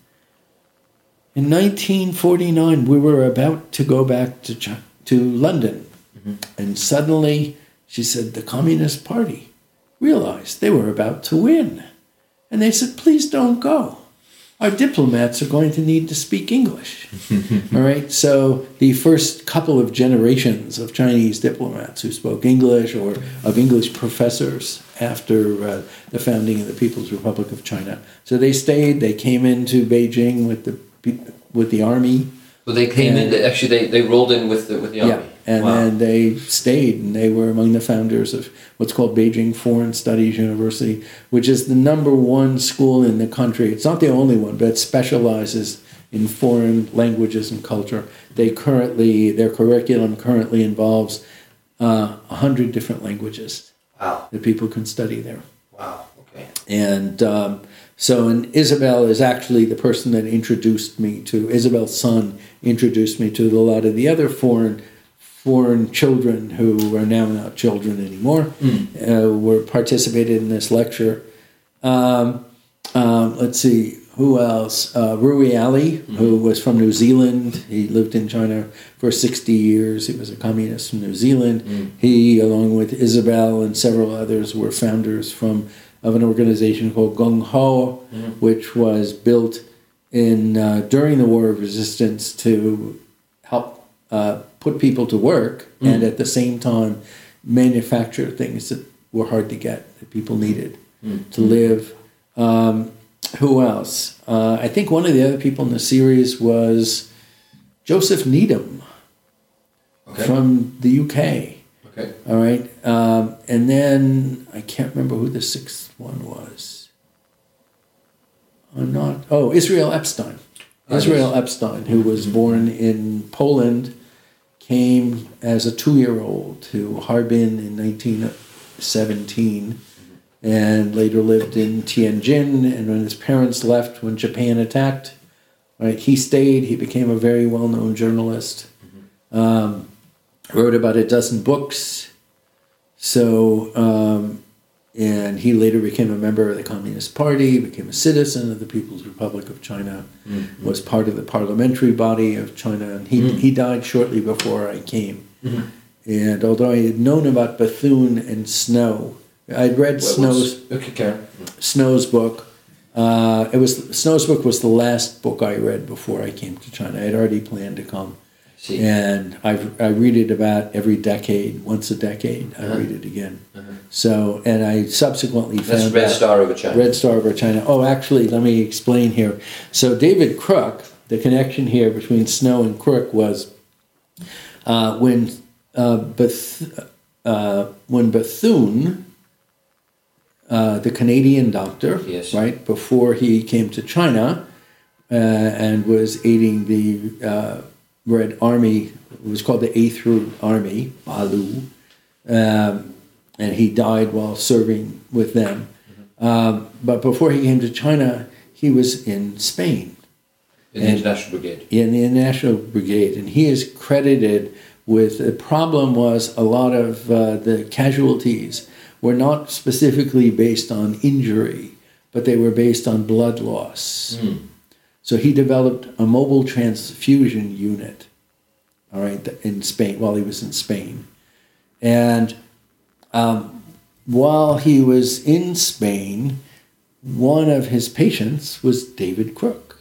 In 1949, we were about to go back to China, to London, mm-hmm. and suddenly she said the Communist Party realized they were about to win, and they said, "Please don't go." Our diplomats are going to need to speak English. All right, so the first couple of generations of Chinese diplomats who spoke English or of English professors after uh, the founding of the People's Republic of China. So they stayed. They came into Beijing with the with the army. Well, they came and, in. Actually, they, they rolled in with the with the army. Yeah, and wow. then they stayed, and they were among the founders of what's called Beijing Foreign Studies University, which is the number one school in the country. It's not the only one, but it specializes in foreign languages and culture. They currently, their curriculum currently involves uh, a uh, hundred different languages wow. that people can study there. Wow. Okay. And um, so, and Isabel is actually the person that introduced me to Isabel's son introduced me to a lot of the other foreign foreign children who are now not children anymore mm. uh, were participated in this lecture. Um, um, let's see who else. Uh, Rewi Alley, mm-hmm. who was from New Zealand. He lived in China for sixty years. He was a communist from New Zealand. Mm. He, along with Isabel and several others, were founders from of an organization called Gung Ho, mm. which was built in uh, during the War of Resistance to help uh, put people to work mm. and at the same time manufacture things that were hard to get that people needed mm. to live. Um, who else? Uh, I think one of the other people in the series was Joseph Needham okay. from the UK. Okay. All right. Um, and then I can't remember who the sixth one was. I'm not. Oh, Israel Epstein. Israel Epstein, who was born in Poland came as a two year old to Harbin in 1917 and later lived in Tianjin. And when his parents left when Japan attacked, right, he stayed. He became a very well known journalist. Um, wrote about a dozen books. So um, and he later became a member of the Communist Party, became a citizen of the People's Republic of China, mm-hmm. was part of the parliamentary body of China, and he, mm-hmm. he died shortly before I came. Mm-hmm. And although I had known about Bethune and Snow, I'd read Snow's okay, Snow's book. Uh, it was Snow's book was the last book I read before I came to China. I had already planned to come, See. and I I read it about every decade, once a decade. I uh-huh. read it again. Uh-huh. So, and I subsequently That's found Red Star over China. Red Star over China. Oh, actually, let me explain here. So, David Crook, the connection here between Snow and Crook was uh, when uh, Beth, uh, when Bethune, uh, the Canadian doctor, yes. right before he came to China uh, and was aiding the uh, an Army, it was called the Eighth Route Army, Balu. Um, and he died while serving with them. Mm-hmm. Um, but before he came to China, he was in Spain. In the International Brigade. In the International Brigade. And he is credited with the problem was a lot of uh, the casualties were not specifically based on injury, but they were based on blood loss. Mm. So he developed a mobile transfusion unit, all right, in Spain while he was in Spain. And um, while he was in Spain, one of his patients was David Crook,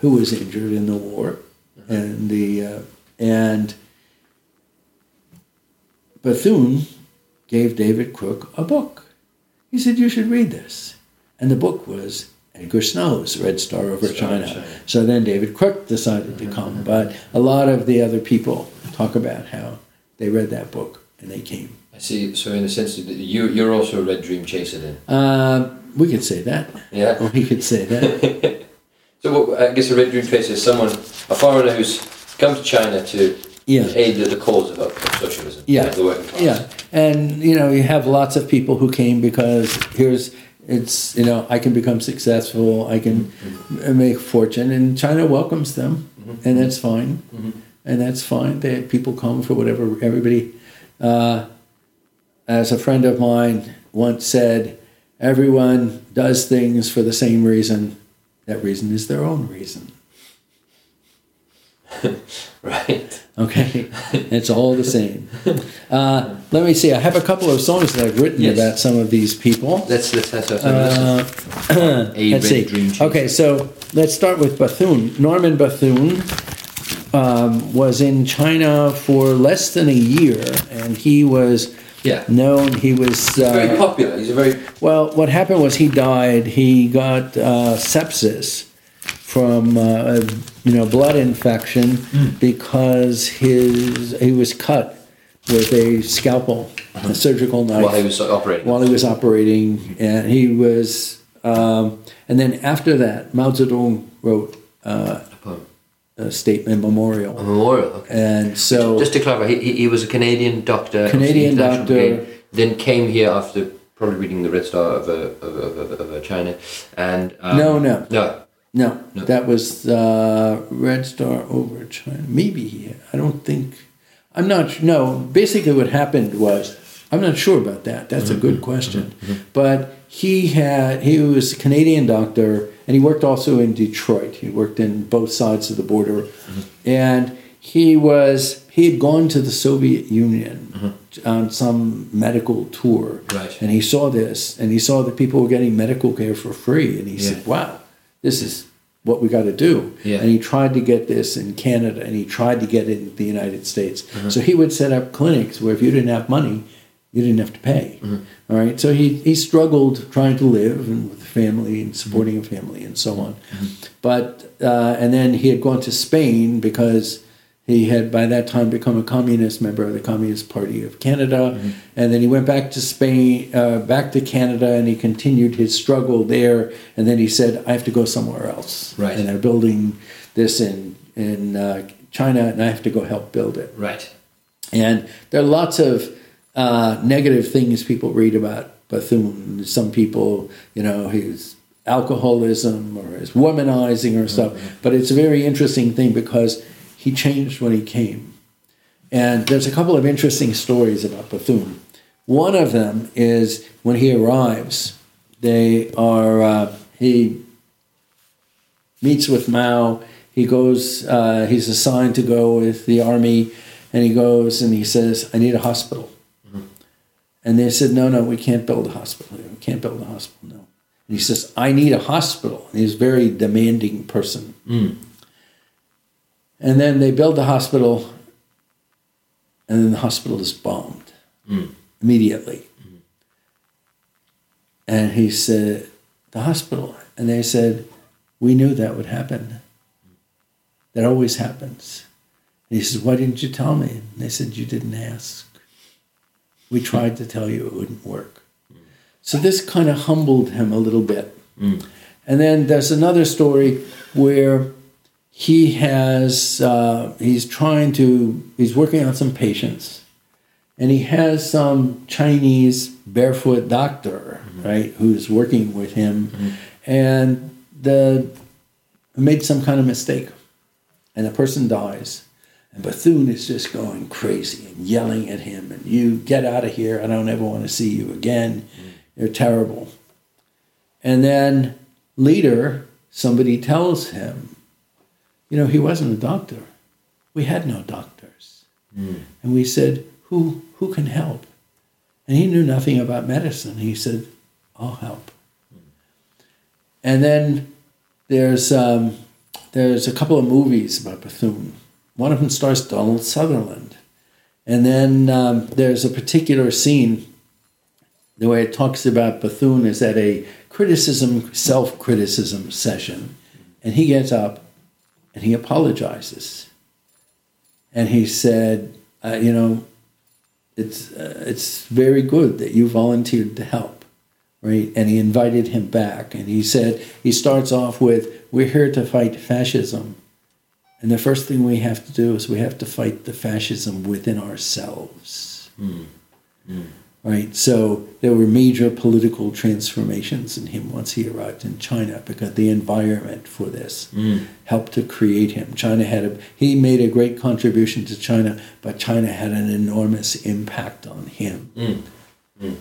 who was injured in the war, and the uh, and Bethune gave David Crook a book. He said, "You should read this," and the book was Edgar Snow's Red Star over China. China. So then David Crook decided to come, but a lot of the other people talk about how they read that book and they came. I see. So in the sense that you you're also a red dream chaser then. Uh, we could say that. Yeah. We could say that. So what, I guess a red dream chaser is someone, a foreigner who's come to China to Yeah. aid the, the cause of, of socialism. Yeah. The working class. Yeah, and you know you have lots of people who came because here's it's you know I can become successful, I can m make fortune, and China welcomes them, and that's fine, and that's fine. They, people come for whatever everybody. Uh, as a friend of mine once said, everyone does things for the same reason. That reason is their own reason. Right. Okay, it's all the same. Uh, let me see. I have a couple of songs that I've written Yes. about some of these people. Let's let's let's have some listen. Uh, A let's see. dream. Okay, so let's start with Bethune. Norman Bethune um, was in China for less than a year, and he was Yeah. known. He was Very uh, popular. He's a very well. What happened was he died. He got uh, sepsis from uh, you know blood infection Hmm. because his he was cut with a scalpel, a surgical knife while he was operating. while he was operating, and he was. Um, and then after that, Mao Zedong wrote uh, A a statement memorial, A memorial. Okay. and so Just to clarify, he, he, was a Canadian doctor. Canadian doctor. brigade, Then came here after probably reading the Red Star of, uh, of, of, of, of uh, China, and um, No, no. no. No, No. that was uh, Red Star over China. Maybe I don't think. I'm not. No, basically, what happened was I'm not sure about that. That's a mm-hmm. good mm-hmm. question, mm-hmm. but he had he was a Canadian doctor, and he worked also in Detroit. He worked in both sides of the border, and he was he had gone to the Soviet Union on some medical tour, Right. and he saw this, and he saw that people were getting medical care for free, and he Yeah. said, "Wow, this is what we got to do." Yeah. And he tried to get this in Canada, and he tried to get it in the United States. Uh-huh. So he would set up clinics where if you didn't have money, you didn't have to pay. Uh-huh. All right, so he he struggled trying to live and with family and mm-hmm. supporting a family and so on. Mm-hmm. But uh, and then he had gone to Spain because he had by that time become a communist member of the Communist Party of Canada, and then he went back to Spain, uh, back to Canada, and he continued his struggle there. And then he said, "I have to go somewhere else." Right. And they're building this in in uh, China, and I have to go help build it. Right. And there are lots of uh, negative things people read about Bethune. Some people, you know, his alcoholism or his womanizing or stuff. But it's a very interesting thing because he changed when he came. And there's a couple of interesting stories about Bethune. One of them is when he arrives, they are uh, he meets with Mao. He goes. Uh, he's assigned to go with the army, and he goes and he says, "I need a hospital." And they said, "No, no, we can't build a hospital. We can't build a hospital. No." And he says, "I need a hospital." And he's a very demanding person. And then they build the hospital, and then the hospital is bombed hmm. immediately. Hmm. And he said, The hospital. And they said, We knew that would happen. That always happens. And he says, Why didn't you tell me? And they said, You didn't ask. We tried to tell you it wouldn't work. Hmm. So this kind of humbled him a little bit. And then there's another story where he has uh, he's trying to he's working on some patients and he has some chinese barefoot doctor mm-hmm. right who's working with him mm-hmm. and the made some kind of mistake and the person dies and bethune is just going crazy and yelling at him and you get out of here i don't ever want to see you again. Mm-hmm. You're terrible. And then later somebody tells him you know, he wasn't a doctor. We had no doctors. And we said, who, who can help? And he knew nothing about medicine. He said, I'll help. And then there's, um, there's a couple of movies about Bethune. One of them stars Donald Sutherland. And then um, there's a particular scene, the way it talks about Bethune is at a criticism, self criticism session. And he gets up and he apologizes. and he said, uh, "You know, it's uh, it's very good that you volunteered to help." Right, and he invited him back, and he said he starts off with, "We're here to fight fascism." And the first thing we have to do is we have to fight the fascism within ourselves. Mm. Mm. Right? So there were major political transformations in him once he arrived in China because the environment for this Mm. helped to create him. China had a he made a great contribution to China, but China had an enormous impact on him. Mm.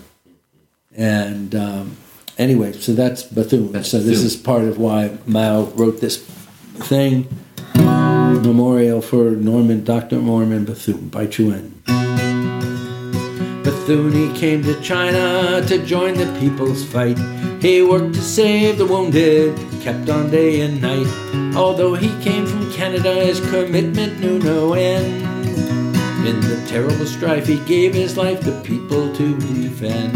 And um, anyway, so that's Bethune. That's so this Bethune. is part of why Mao wrote this thing, memorial for Norman, Dr. Norman Bethune by Chuen. Bethune he came to China to join the people's fight. He worked to save the wounded, kept on day and night. Although he came from Canada, his commitment knew no end. In the terrible strife, he gave his life to people to defend.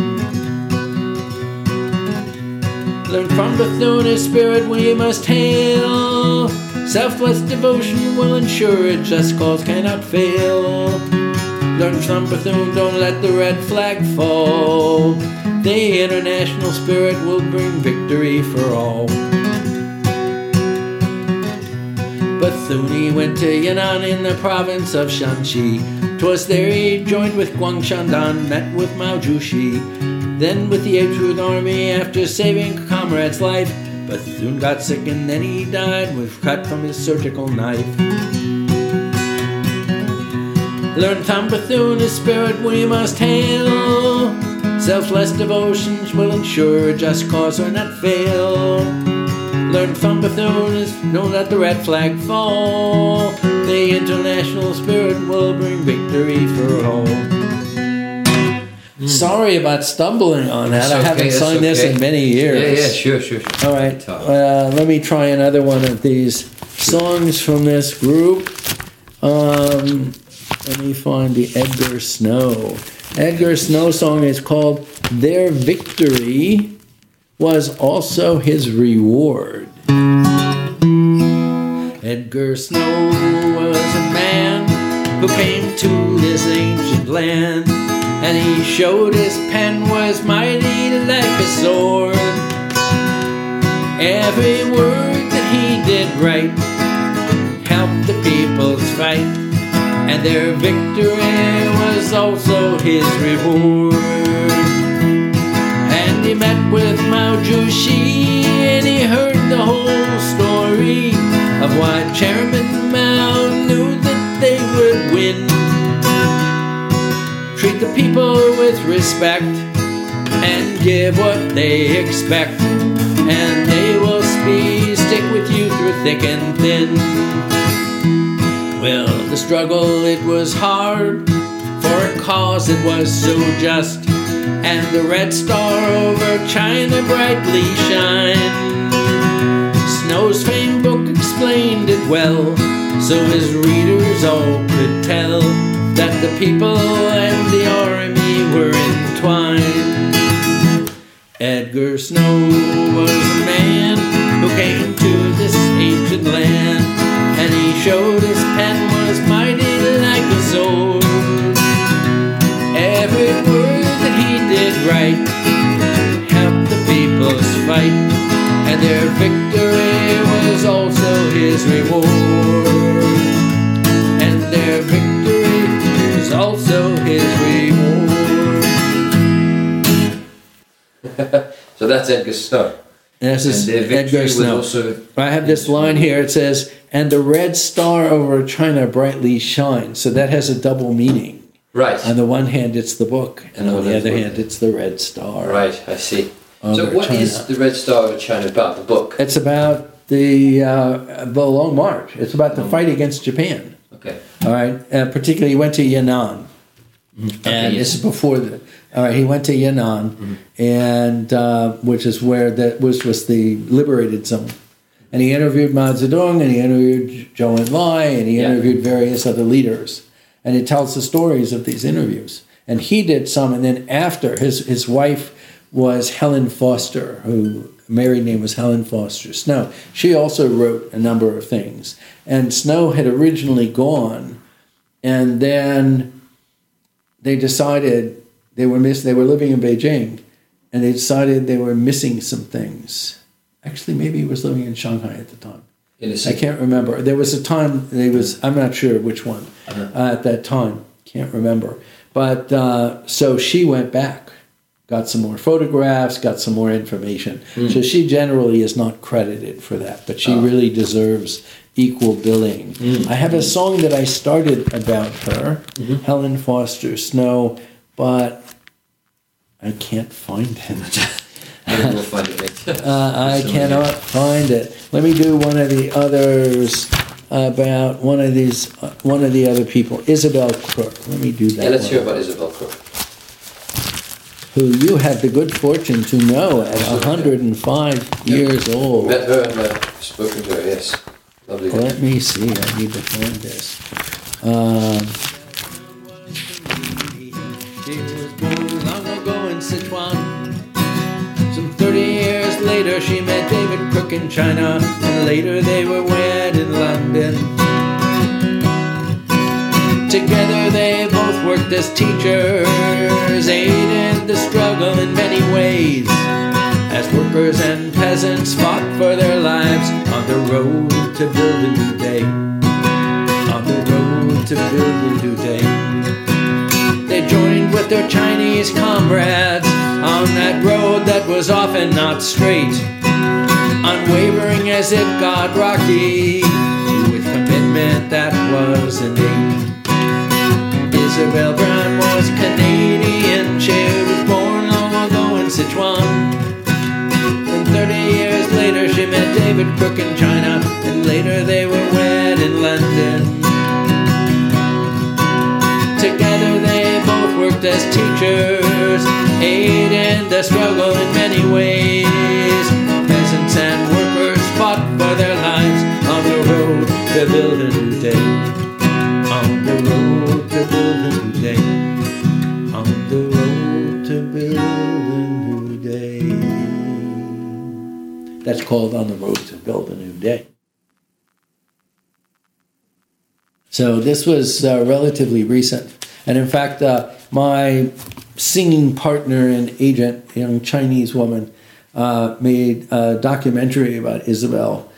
Learn from Bethune spirit we must hail. Selfless devotion will ensure a just cause cannot fail. Bethune, don't let the red flag fall. The international spirit will bring victory for all. Bethune went to Yan'an in the province of Shanxi. 'Twas there he joined with Gongchandang, met with Mao Zhuxi. Then with the Eighth Army, after saving a comrade's life, Bethune got sick and then he died with cut from his surgical knife. Learn from Bethune his spirit we must hail. Selfless devotions will ensure a just cause will not fail. Learn from Bethune is don't let the red flag fall. The international spirit will bring victory for all. Sorry about stumbling on that. I haven't sung this in many years. Yeah, yeah, sure, sure. sure. All right. Uh, let me try another one of these songs from this group. Um, let me find the Edgar Snow. Edgar Snow song is called Their Victory Was Also His Reward. Edgar Snow was a man who came to this ancient land, and he showed his pen was mighty like a sword. Every word that he did right helped the people's fight, and their victory was also his reward. And he met with Mao Zedong, and he heard the whole story of why Chairman Mao knew that they would win. Treat the people with respect and give what they expect, and they will be stick with you through thick and thin. Well, struggle it was hard, for a cause it was so just, and the red star over China brightly shine. Snow's famed book explained it well, so his readers all could tell that the people and the army were entwined. Edgar Snow was a man who came to this ancient land, and he showed his fight, and their victory was also his reward. And their victory was also his reward. So that's Edgar Snow. And this is Edgar Snow. also I have this line here. It says, "And the red star over China brightly shines." So that has a double meaning. right. On the one hand, it's the book, and Oh, on the other hand, it's the red star. Right, I see. So what is China. the Red Star of China about? The book. It's about the uh, the Long March. It's about the fight against Japan. Okay. All right, uh, particularly he went to Yan'an, and yes. this is before the. All right, he went to Yan'an, and uh, which is where that was was the liberated zone, and he interviewed Mao Zedong, and he interviewed Zhou Enlai, and he Yeah. interviewed various other leaders, and he tells the stories of these interviews. And he did some, and then after his his wife was Helen Foster, who married name was Helen Foster Snow. She also wrote a number of things, and Snow had originally gone and then they decided they were miss. They were living in Beijing, and they decided they were missing some things. Actually, maybe he was living in Shanghai at the time. I can't remember. There was a time they was. I'm not sure which one uh, at that time. Can't remember. But uh, so she went back, got some more photographs, got some more information. Hmm. So she generally is not credited for that, but she ah. really deserves equal billing. Hmm. I have a hmm. song that I started about her, mm-hmm. Helen Foster Snow, but I can't find it. We'll find it. Uh, I cannot find it. Let me do one of the others about one of these, uh, one of the other people, Isabel Crook. Let me do that. Yeah, let's one. hear about Isabel Crook. Who you had the good fortune to know at 105 years old. Met her and uh, spoken to her, yes. Lovely. girl. Let me see. I need to find this. Um, she was born long ago in Sichuan. Some 30 years later, she met David Crook in China, and later they were wed in London. Together they both worked as teachers, aided the struggle in many ways. As workers and peasants fought for their lives on the road to build a new day. On the road to build a new day. They joined with their Chinese comrades on that road that was often not straight. Unwavering as it got rocky, with commitment that was innate. Isabel Brown was Canadian. Sichuan. And 30 years later, she met David Crook in China. And later, they were wed in London. Together, they both worked as teachers, aid in the struggle in many ways. Peasants and workers fought for their lives on the road to build a new day. That's called On the Road to Build a New Day. So this was uh, relatively recent. And in fact, uh, my singing partner and agent, a young Chinese woman, uh, made a documentary about Isabel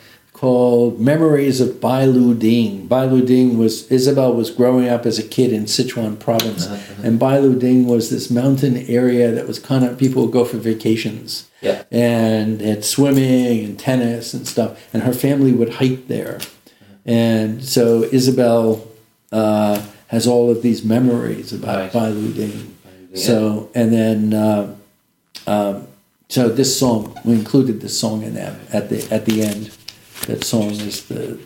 called Memories of Bai Lu Ding. Bai Lu Ding was, Isabel was growing up as a kid in Sichuan province. And Bai Lu Ding was this mountain area that was kind of, people would go for vacations Yeah. and had swimming and tennis and stuff. And her family would hike there. And so Isabel uh, has all of these memories about Right. Bai Lu Ding. Yeah. So, and then, uh, um, so this song, we included this song in that at the at the end. That song is the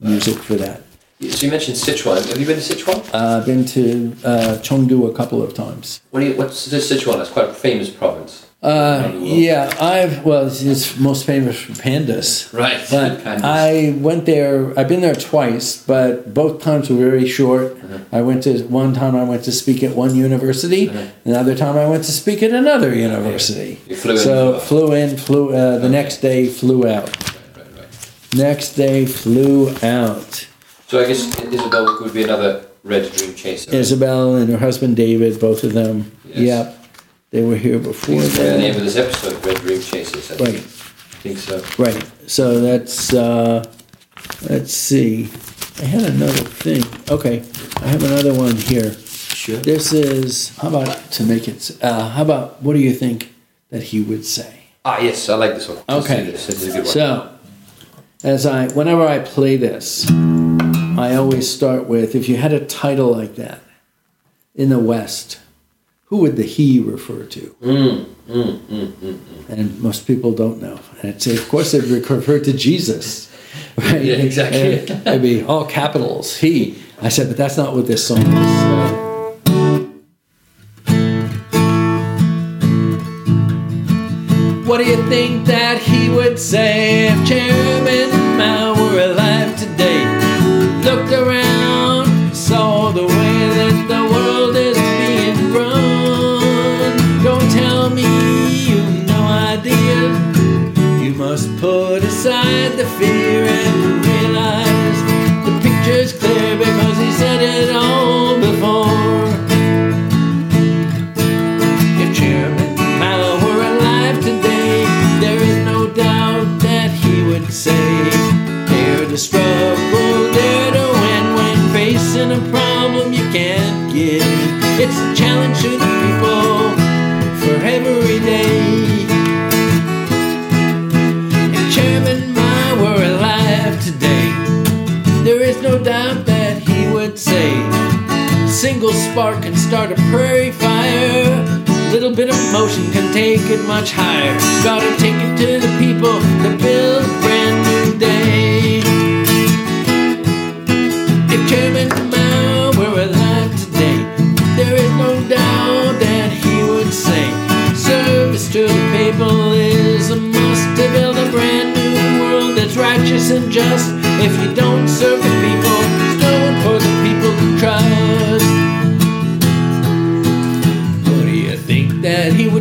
music for that. So you mentioned Sichuan. Have you been to Sichuan? Uh, I've been to uh, Chengdu a couple of times. What do you, what's this Sichuan? It's quite a famous province. Uh, around the world. yeah, I've well, it's most famous for pandas. Right. But Pandas. I went there. I've been there twice, but both times were very short. I went to one time. I went to speak at one university. Another time, I went to speak at another university. You flew in, So flew flew in, flew. Uh, the next day, flew out. Next day, flew out. So I guess Isabel would be another red dream chaser. Isabel and her husband David, both of them. Yes. Yep, they were here before. The name of this episode, Red Dream Chasers. I Right. think so. Right. So that's uh, let's see. I had another thing. Okay, I have another one here. Sure. This is how about to make it. Uh, how about what do you think that he would say? Ah, yes, I like this one. Okay. This. this is a good one. So, as I whenever I play this, I always start with if you had a title like that in the West, who would the he refer to? Mm, mm, mm, and most people don't know. And it's, of course, it would refer to Jesus. Right? Yeah, exactly. And It'd be all capitals, he. I said, but that's not what this song is. Think that he would say Chairman single spark can start a prairie fire. Little bit of motion can take it much higher. Gotta take it to the people to build a brand new day. If Chairman Mao were alive today, there is no doubt that he would say, service to the people is a must to build a brand new world that's righteous and just. If you don't serve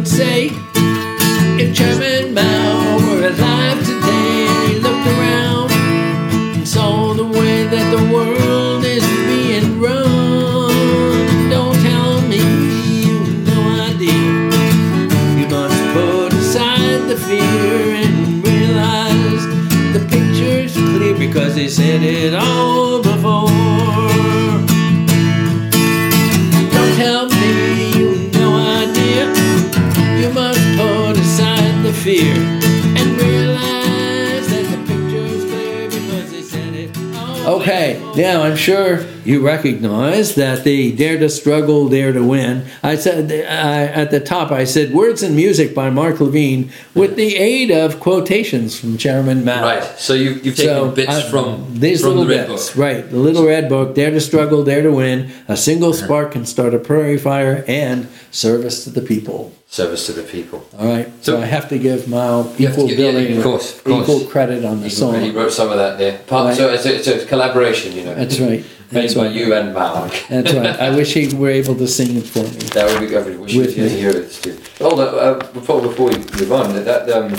say Okay, now I'm sure you recognize that the Dare to Struggle, Dare to Win. I said I, at the top, I said words and music by Mark Levine with the aid of quotations from Chairman Mao. Right. So you, you've taken bits I- from these from little the Red bits, Book. right? The little red book, Dare to Struggle, Dare to Win. A single spark can start a prairie fire, and service to the people. Service to the people. All right. So, So- I have to give Mao You have equal give- yeah, billing, of course, of course. equal credit on the He, song. he wrote some of that there. Part, Right. So it's a, it's a collaboration, you know. That's right. That's by right. you and Mao. That's right. I wish he were able to sing it for me. That would be every wish With you me. to hear it too. Hold on, uh, before before we move on, that um,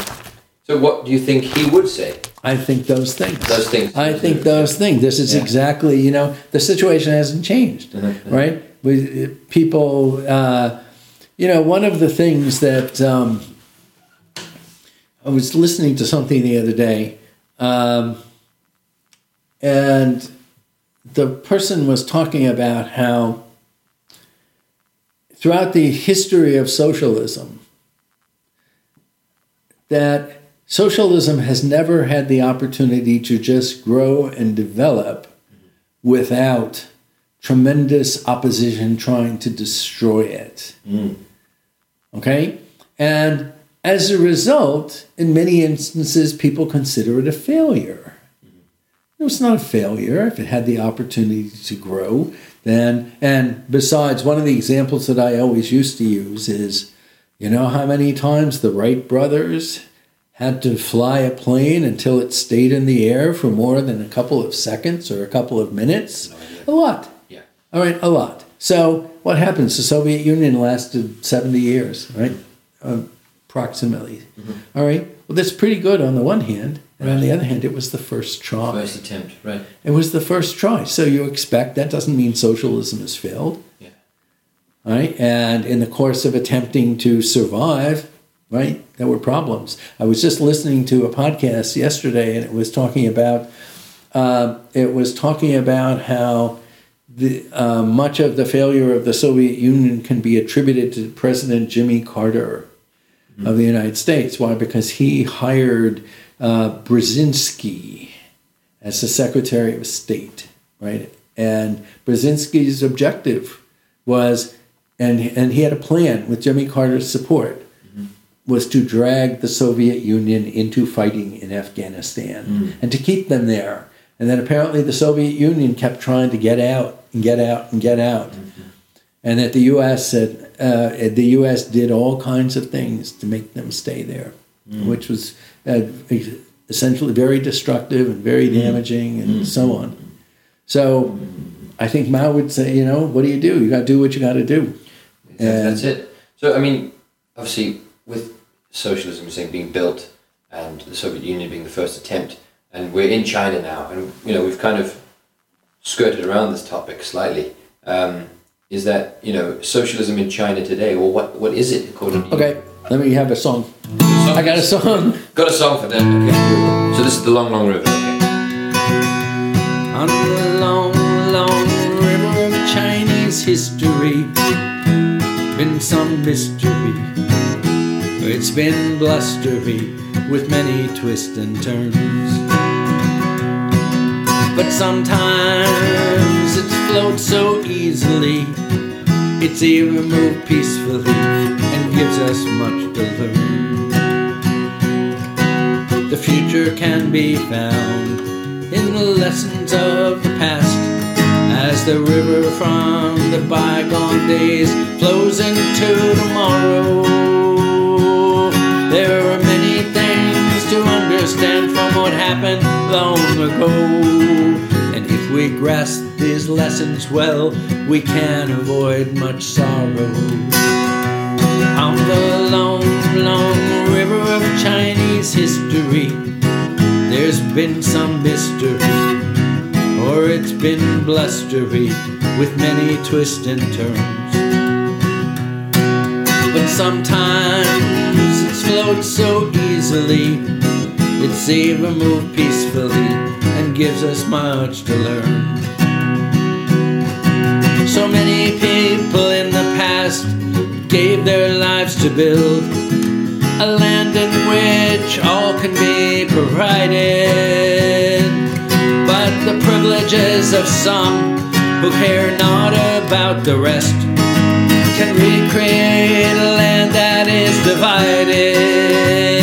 so what do you think he would say? I think those things. Those things. I think those things. This is Yeah. exactly, you know, the situation hasn't changed, Mhm, right? We, people, uh, you know, one of the things that um, I was listening to something the other day, um, and the person was talking about how throughout the history of socialism, that socialism has never had the opportunity to just grow and develop without tremendous opposition trying to destroy it. Mm. Okay? And as a result, in many instances, people consider it a failure. It was not a failure if it had the opportunity to grow. Then, and besides, one of the examples that I always used to use is you know how many times the Wright brothers had to fly a plane until it stayed in the air for more than a couple of seconds or a couple of minutes? A lot. Yeah. All right, a lot. So what happens? The Soviet Union lasted 70 years, right? Um, approximately. All right. Well, that's pretty good on the one hand. On the other hand, it was the first try. First attempt, right? It was the first try. So you expect that doesn't mean socialism has failed. Yeah. Right? And in the course of attempting to survive, right, there were problems. I was just listening to a podcast yesterday and it was talking about uh, it was talking about how the, uh, much of the failure of the Soviet Union can be attributed to President Jimmy Carter of the United States. Why? Because he hired uh, Brzezinski as the Secretary of State, right? And Brzezinski's objective was, and and he had a plan with Jimmy Carter's support, was to drag the Soviet Union into fighting in Afghanistan and to keep them there. And then apparently the Soviet Union kept trying to get out and get out and get out. And that the U.S. said uh, the U.S. did all kinds of things to make them stay there, which was essentially very destructive and very damaging and so on. So I think Mao would say, you know, what do you do? You got to do what you got to do. Exactly, That's it. So I mean, obviously, with socialism saying being built and the Soviet Union being the first attempt, and we're in China now, and you know we've kind of skirted around this topic slightly. Um, is that you know socialism in China today, or what? What is it according to you? Okay, let me have a song. I got a song. Got a song for that. Okay. So So this is the long, long river. Okay. On the long, long river of Chinese history, been some mystery. It's been blustery with many twists and turns. But sometimes it floats so easily, it's even moved peacefully and gives us much to learn. Future can be found in the lessons of the past as the river from the bygone days flows into tomorrow. There are many things to understand from what happened long ago. And if we grasp these lessons well, we can avoid much sorrow. On the long, long river of Chinese history, there's been some mystery, or it's been blustery with many twists and turns. But sometimes it's flowed so easily, it's even moved peacefully and gives us much to learn. So many people in the past gave their lives to build a land in which all can be provided. But the privileges of some who care not about the rest can recreate a land that is divided.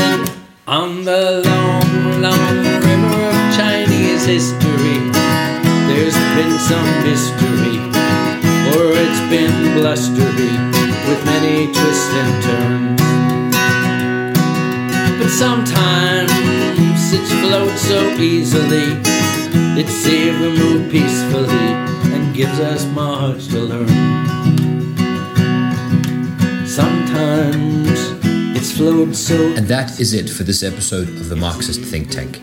On the long, long river of Chinese history, there's been some mystery, or it's been blustery with many twists and turns. Sometimes it's float so easily, it's even moved peacefully and gives us much to learn. Sometimes it's flowed so And that is it for this episode of the Marxist Think Tank.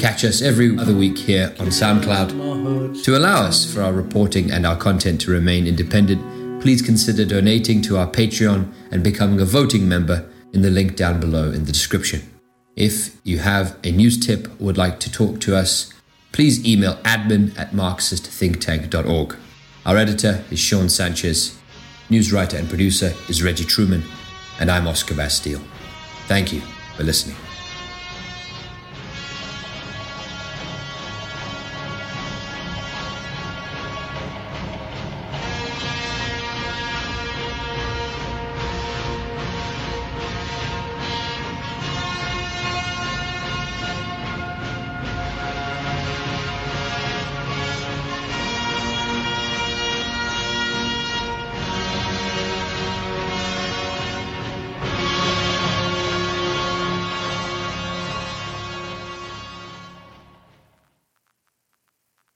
Catch us every other week here on SoundCloud. To allow us for our reporting and our content to remain independent, please consider donating to our Patreon and becoming a voting member in the link down below in the description. If you have a news tip or would like to talk to us, please email admin at marxistthinktank.org. Our editor is Sean Sanchez, news writer and producer is Reggie Truman, and I'm Oscar Bastille. Thank you for listening.